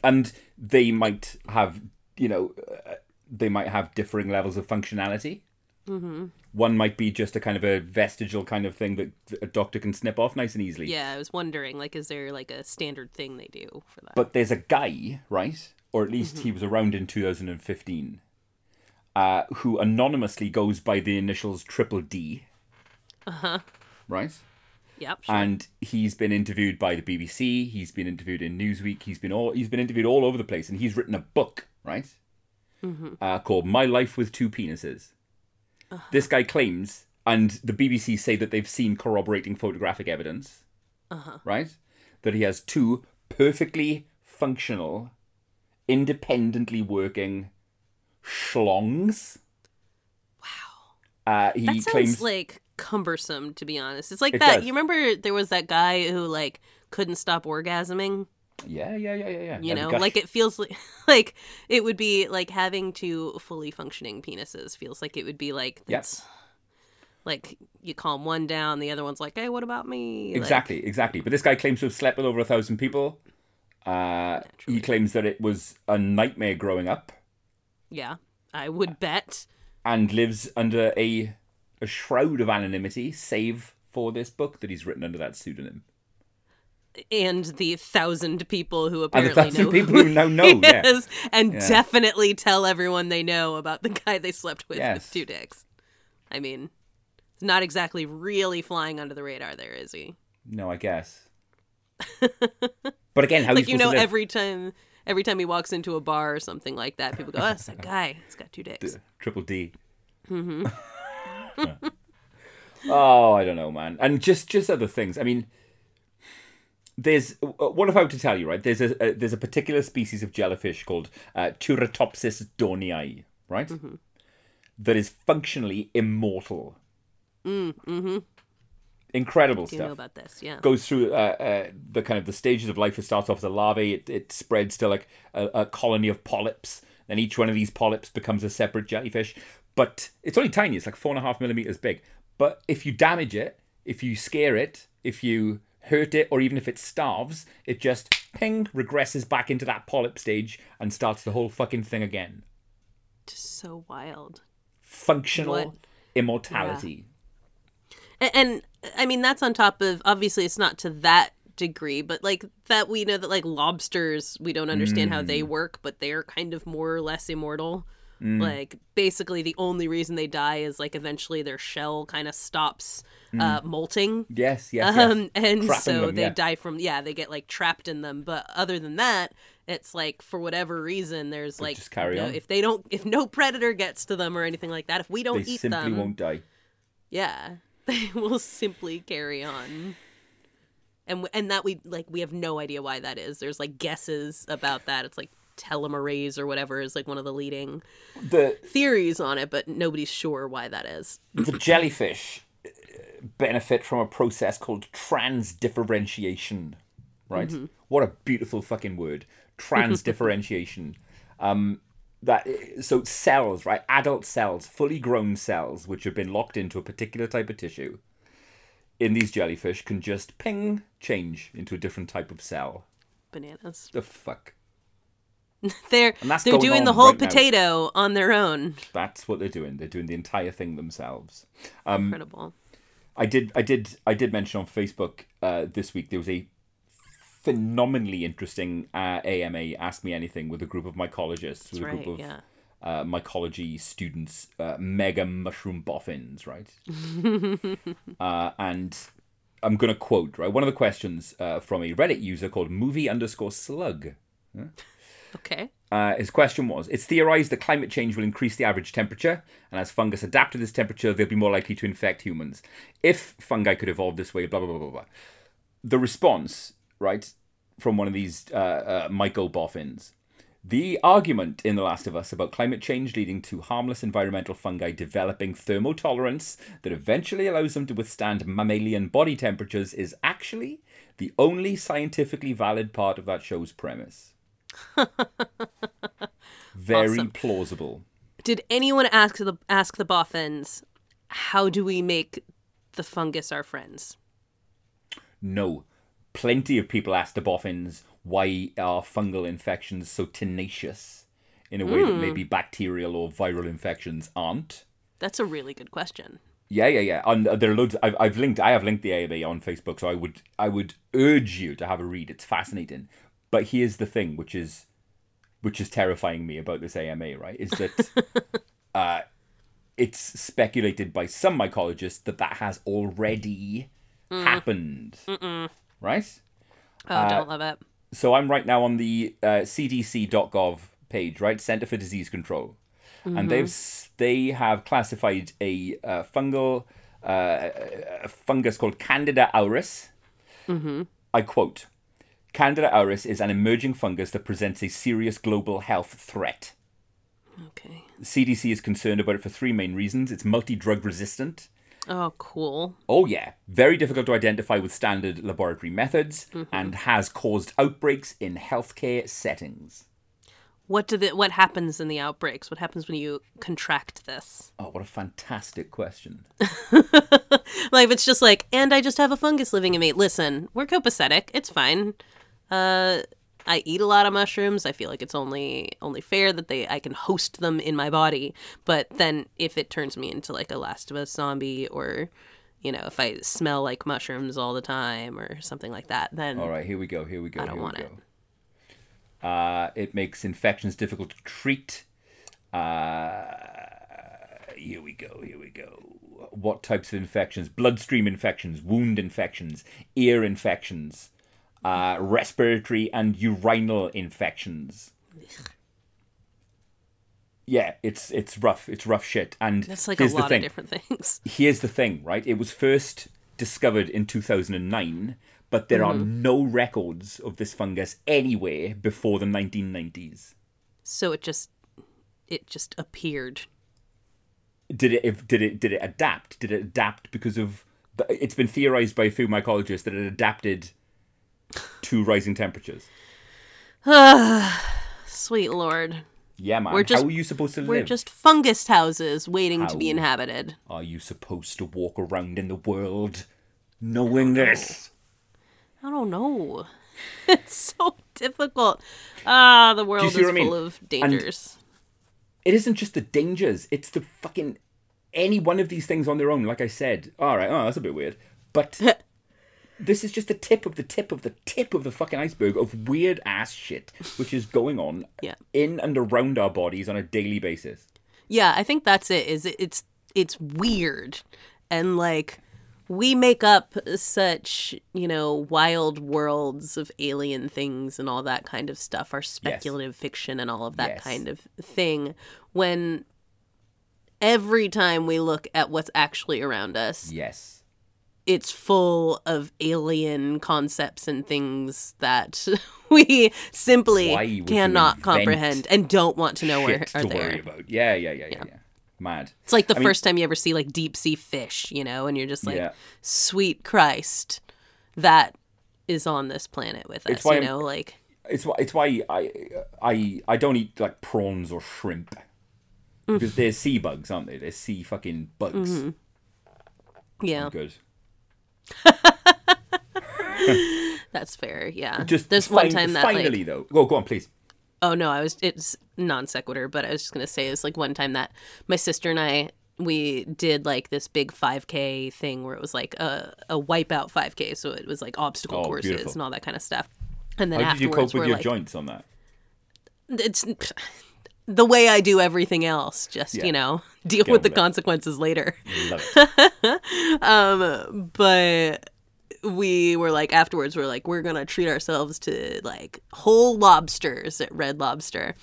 And they might have, you know, uh, they might have differing levels of functionality. Mm-hmm. One might be just a kind of a vestigial kind of thing that a doctor can snip off nice and easily. Yeah, I was wondering, like, is there like a standard thing they do for that? But there's a guy, right? Or at least he was around in 2015, uh, who anonymously goes by the initials Triple D. Uh huh. Right? yep. Sure. And he's been interviewed by the BBC. He's been interviewed in Newsweek. He's been all he's been interviewed all over the place, and he's written a book, right? Uh, called "My Life with Two Penises." This guy claims, and the BBC say that they've seen corroborating photographic evidence, right? That he has two perfectly functional, independently working schlongs. Wow. Uh, he that sounds claims like cumbersome, to be honest. It's like It that. does. You remember there was that guy who like couldn't stop orgasming. Yeah, yeah, yeah, yeah, yeah. You know, like it feels like like it would be like having two fully functioning penises. Feels like it would be like Yep. like you calm one down, the other one's like, "Hey, what about me?" Like, Exactly, exactly. But this guy claims to have slept with over a thousand people. Uh, he claims that it was a nightmare growing up. Yeah, I would bet. and lives under a a shroud of anonymity, save for this book that he's written under that pseudonym. And the thousand people who apparently And the thousand know people who who now know, he yeah. and Yeah. definitely tell everyone they know about the guy they slept with Yes. with two dicks. I mean, not exactly really flying under the radar there, is he? No, I guess. but again, how like you you know, every time every time he walks into a bar or something like that, people go, "Oh, that's that guy. He's got two dicks." triple D. Mm-hmm. oh, I don't know, man. And just just other things. I mean, there's uh, what if I were to tell you, right? There's a, a there's a particular species of jellyfish called uh, Turritopsis dohrnii, right? Mm-hmm. That is functionally immortal. Mm, mm-hmm. Incredible stuff know about this? Yeah. goes through uh, uh, the kind of the stages of life. It starts off as a larvae. It, it spreads to like a, a colony of polyps. Then each one of these polyps becomes a separate jellyfish. But it's only tiny. It's like four and a half millimeters big. But if you damage it, if you scare it, if you hurt it, or even if it starves, it just ping regresses back into that polyp stage and starts the whole fucking thing again. Just so wild. Functional What? immortality. And, and I mean, that's on top of obviously it's not to that degree, but like that we know that like lobsters, we don't understand how Mm. they work, but they're kind of more or less immortal. Mm. Like basically, the only reason they die is like eventually their shell kind of stops uh, molting. Yes, yes, Mm. yes. Um, and Trapping so them, they yeah. die from yeah, they get like trapped in them. But other than that, it's like for whatever reason, there's like just carry you know, on. if they don't, if no predator gets to them or anything like that, if we don't eat them. They eat simply them, won't die. yeah, they will simply carry on. And and that we like we have no idea why that is. There's like guesses about that. It's like telomerase or whatever is like one of the leading The theories on it, but nobody's sure why that is. the jellyfish uh, benefit from a process called transdifferentiation, right? What a beautiful fucking word. Transdifferentiation. um, that so cells, right? Adult cells, fully grown cells, which have been locked into a particular type of tissue, in these jellyfish can just ping change into a different type of cell. Bananas. The fuck. They're they're doing the whole right now. potato on their own. That's what they're doing. They're doing the entire thing themselves. Um, Incredible. I did, I did, I did mention on Facebook uh, this week there was a phenomenally interesting uh, AMA Ask Me Anything with a group of mycologists, with a group of Yeah. uh, mycology students, uh, mega mushroom boffins, right? uh, and I'm going to quote right one of the questions uh, from a Reddit user called movie underscore slug. Okay. Uh, his question was It's theorized that climate change will increase the average temperature, and as fungus adapt to this temperature, they'll be more likely to infect humans. If fungi could evolve this way, blah, blah, blah, blah, blah. The response, right, from one of these uh, uh, myco boffins the argument in The Last of Us about climate change leading to harmless environmental fungi developing thermotolerance that eventually allows them to withstand mammalian body temperatures is actually the only scientifically valid part of that show's premise. Very Awesome. plausible. Did anyone ask the ask the boffins, how do we make the fungus our friends? No. Plenty of people ask the boffins why are fungal infections so tenacious in a way that maybe hmm. bacterial or viral infections aren't. That's a really good question. Yeah, yeah, yeah. And there are loads. I've, I've linked. I have linked the AMA on Facebook, so I would I would urge you to have a read. It's fascinating. But here's the thing, which is which is terrifying me about this AMA. Right, is that uh, it's speculated by some mycologists that that has already happened. Right. Oh, Uh, don't love it. So I'm right now on the uh, CDC.gov page, right? Center for Disease Control, and they've they have classified a uh, fungal uh, a fungus called Candida auris. I quote: Candida auris is an emerging fungus that presents a serious global health threat. Okay. The CDC is concerned about it for three main reasons. It's multi-drug resistant. Oh, cool. Oh, yeah. Very difficult to identify with standard laboratory methods mm-hmm. and has caused outbreaks in healthcare settings. What do the what happens in the outbreaks? What happens when you contract this? Oh, what a fantastic question. Like if it's just like, and I just have a fungus living in me. Listen, we're copacetic. It's fine. Uh, I eat a lot of mushrooms. I feel like it's only only fair that they I can host them in my body. But then if it turns me into like a Last of Us zombie or you know, if I smell like mushrooms all the time or something like that, then All right, here we go. Here we go. I don't here want we it. Uh, it makes infections difficult to treat. Uh, here we go. Here we go. What types of infections? Bloodstream infections, wound infections, ear infections, uh, respiratory and urinal infections. Yeah, it's it's rough. It's rough shit. And that's like a lot of different things. here's the thing, right? It was first discovered in 2009, but there are Mm-hmm. no records of this fungus anywhere before the 1990s. So it just it just appeared. Did it? Did it? Did it adapt? Did it adapt because of? It's been theorized by a few mycologists that it adapted to rising temperatures. Sweet lord. Yeah, man. We're just- How are you supposed to live? We're just fungus houses waiting to be inhabited. Are you supposed to walk around in the world knowing this? I don't know. It's so difficult. Ah, the world is what I mean? full of dangers. it isn't just the dangers, it's the fucking any one of these things on their own, like I said. Alright, oh that's a bit weird. But this is just the tip of the tip of the tip of the fucking iceberg of weird ass shit which is going on Yeah. in and around our bodies on a daily basis. Yeah, I think that's it. Is it- it's it's weird, and like we make up such you know wild worlds of alien things and all that kind of stuff. Our speculative fiction and all of that Yes. kind of thing. When every time we look at what's actually around us, Yes. It's full of alien concepts and things that we simply Why would you cannot comprehend and don't want to know where are to there. Yeah, yeah, yeah, yeah, yeah. Mad. It's like the first time you ever see like deep sea fish, you know, and you're just like, sweet Christ, that is on this planet with us, you know, like It's why it's why I I I don't eat like prawns or shrimp. Mm. Because they're sea bugs, aren't they? They're sea fucking bugs. Mm-hmm. yeah, Good. that's fair. Yeah, Just there's one time that finally like, though. Go go on, please. oh no, I was it's non sequitur, but I was just gonna say it's like one time that my sister and I we did like this big 5k thing where it was like a, a wipeout 5k so it was like obstacle Oh, courses beautiful. and all that kind of stuff and then How did you afterwards cope with we're your like joints on that? it's the way I do everything else. Just Yeah. you know, deal Get with the it. consequences later. Um, but we were like afterwards, we're like we're gonna treat ourselves to like whole lobsters at Red Lobster,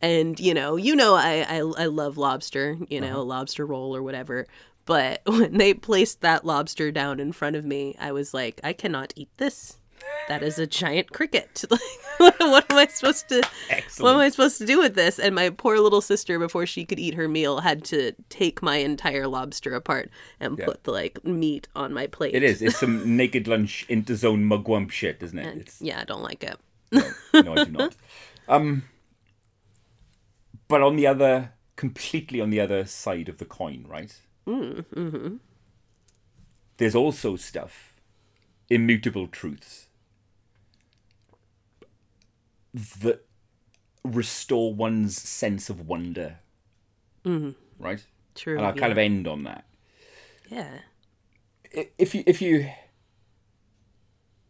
and you know, you know, I I, I love lobster, you know, lobster roll or whatever. But when they placed that lobster down in front of me, I was like, I cannot eat this. That is a giant cricket. Like, what am I supposed to? What am I supposed to do with this? And my poor little sister, before she could eat her meal, had to take my entire lobster apart and Yeah. put the like meat on my plate. It is. It's some naked lunch Interzone mugwump shit, isn't it? And yeah, I don't like it. no, no, I do not. Um, but on the other, completely on the other side of the coin, right? Mm, mm-hmm. There's also stuff, immutable truths, that restore one's sense of wonder. Mm-hmm. Right? True. And I'll yeah. kind of end on that. yeah. if you if you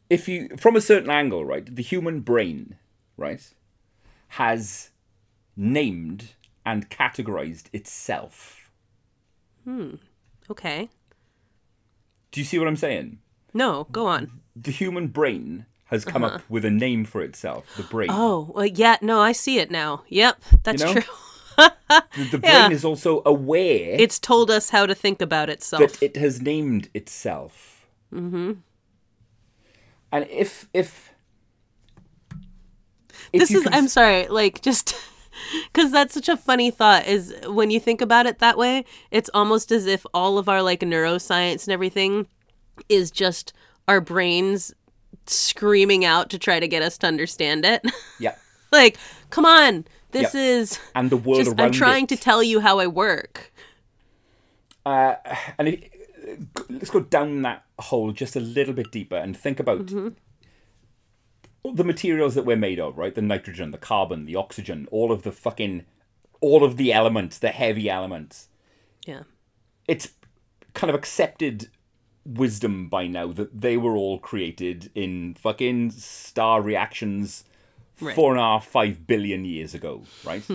if you from a certain angle right the human brain right has named and categorized itself Hmm. Okay. do you see what i'm saying No, go on. the human brain has come up with a name for itself the brain Uh-huh. Oh, well, yeah. No, I see it now. Yep, that's know? true. the, the brain yeah. is also aware It's told us how to think about itself. that it has named itself mm-hmm. and if if if this is cons- i'm sorry like just because that's such a funny thought is when you think about it that way it's almost as if all of our like neuroscience and everything is just our brains screaming out to try to get us to understand it yeah like come on this Yep. is and the world just around i'm trying it. to tell you how i work Uh, and if, let's go down that hole just a little bit deeper and think about Mm-hmm. the materials that we're made of, right? The nitrogen, the carbon, the oxygen, all of the fucking, all of the elements, the heavy elements. Yeah. It's kind of accepted wisdom by now that they were all created in fucking star reactions Right. four and a half, five billion years ago, right?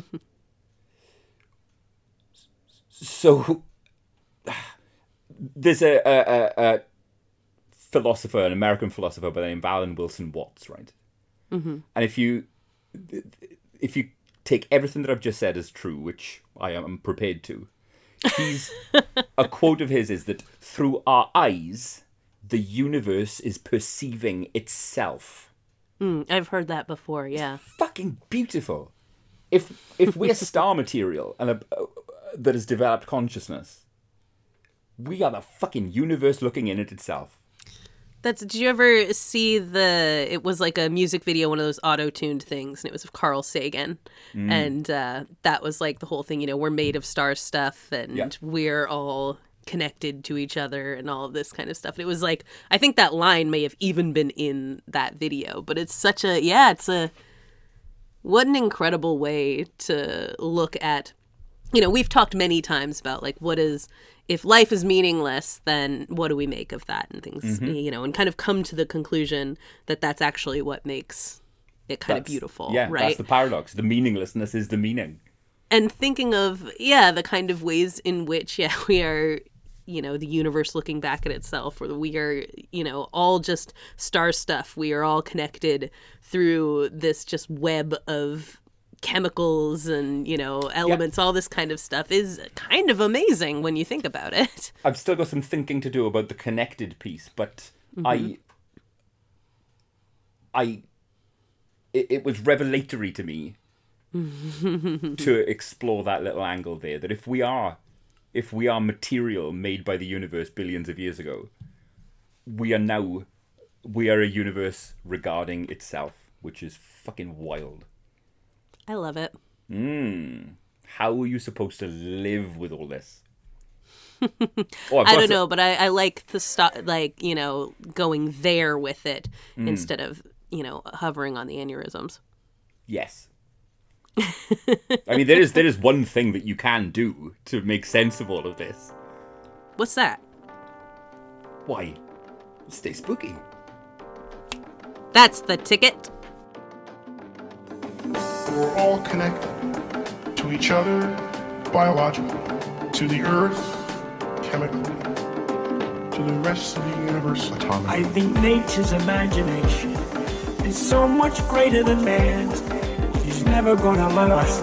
so there's a, a, a, philosopher, an American philosopher by the name of Alan Wilson Watts, right? Mm-hmm. And if you if you take everything that I've just said as true, which I am prepared to, he's a quote of his is that through our eyes, the universe is perceiving itself. Mm, I've heard that before. Yeah. Fucking beautiful. If if we're star material and a, uh, that has developed consciousness, we are the fucking universe looking in at itself. That's. Did you ever see the? It was like a music video, one of those auto-tuned things, and it was of Carl Sagan, and uh, that was like the whole thing. You know, we're made of star stuff, and Yeah. we're all connected to each other, and all of this kind of stuff. And it was like, I think that line may have even been in that video, but it's such a yeah, it's a what an incredible way to look at you know we've talked many times about like what is if life is meaningless then what do we make of that and things Mm-hmm. you know and kind of come to the conclusion that that's actually what makes it kind of beautiful Yeah, right that's the paradox. The meaninglessness is the meaning. and thinking of yeah the kind of ways in which yeah we are you know the universe looking back at itself or we are you know all just star stuff we are all connected through this just web of chemicals and you know elements all this kind of stuff is kind of amazing when you think about it I've still got some thinking to do about the connected piece, but mm-hmm. I, I, it, it was revelatory to me to explore that little angle there. That if we are, if we are material made by the universe billions of years ago, we are now, we are a universe regarding itself, which is fucking wild. I love it How are you supposed to live with all this? Oh, i don't know but i, I like the stuff like you know going there with it Mm. instead of you know hovering on the aneurysms Yes. I mean, there is there is one thing that you can do to make sense of all of this. what's that Why? Stay spooky. That's the ticket. We're all connected to each other biologically, to the earth chemically, to the rest of the universe I think nature's imagination is so much greater than man's. He's never gonna let us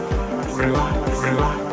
relax, relax, relax.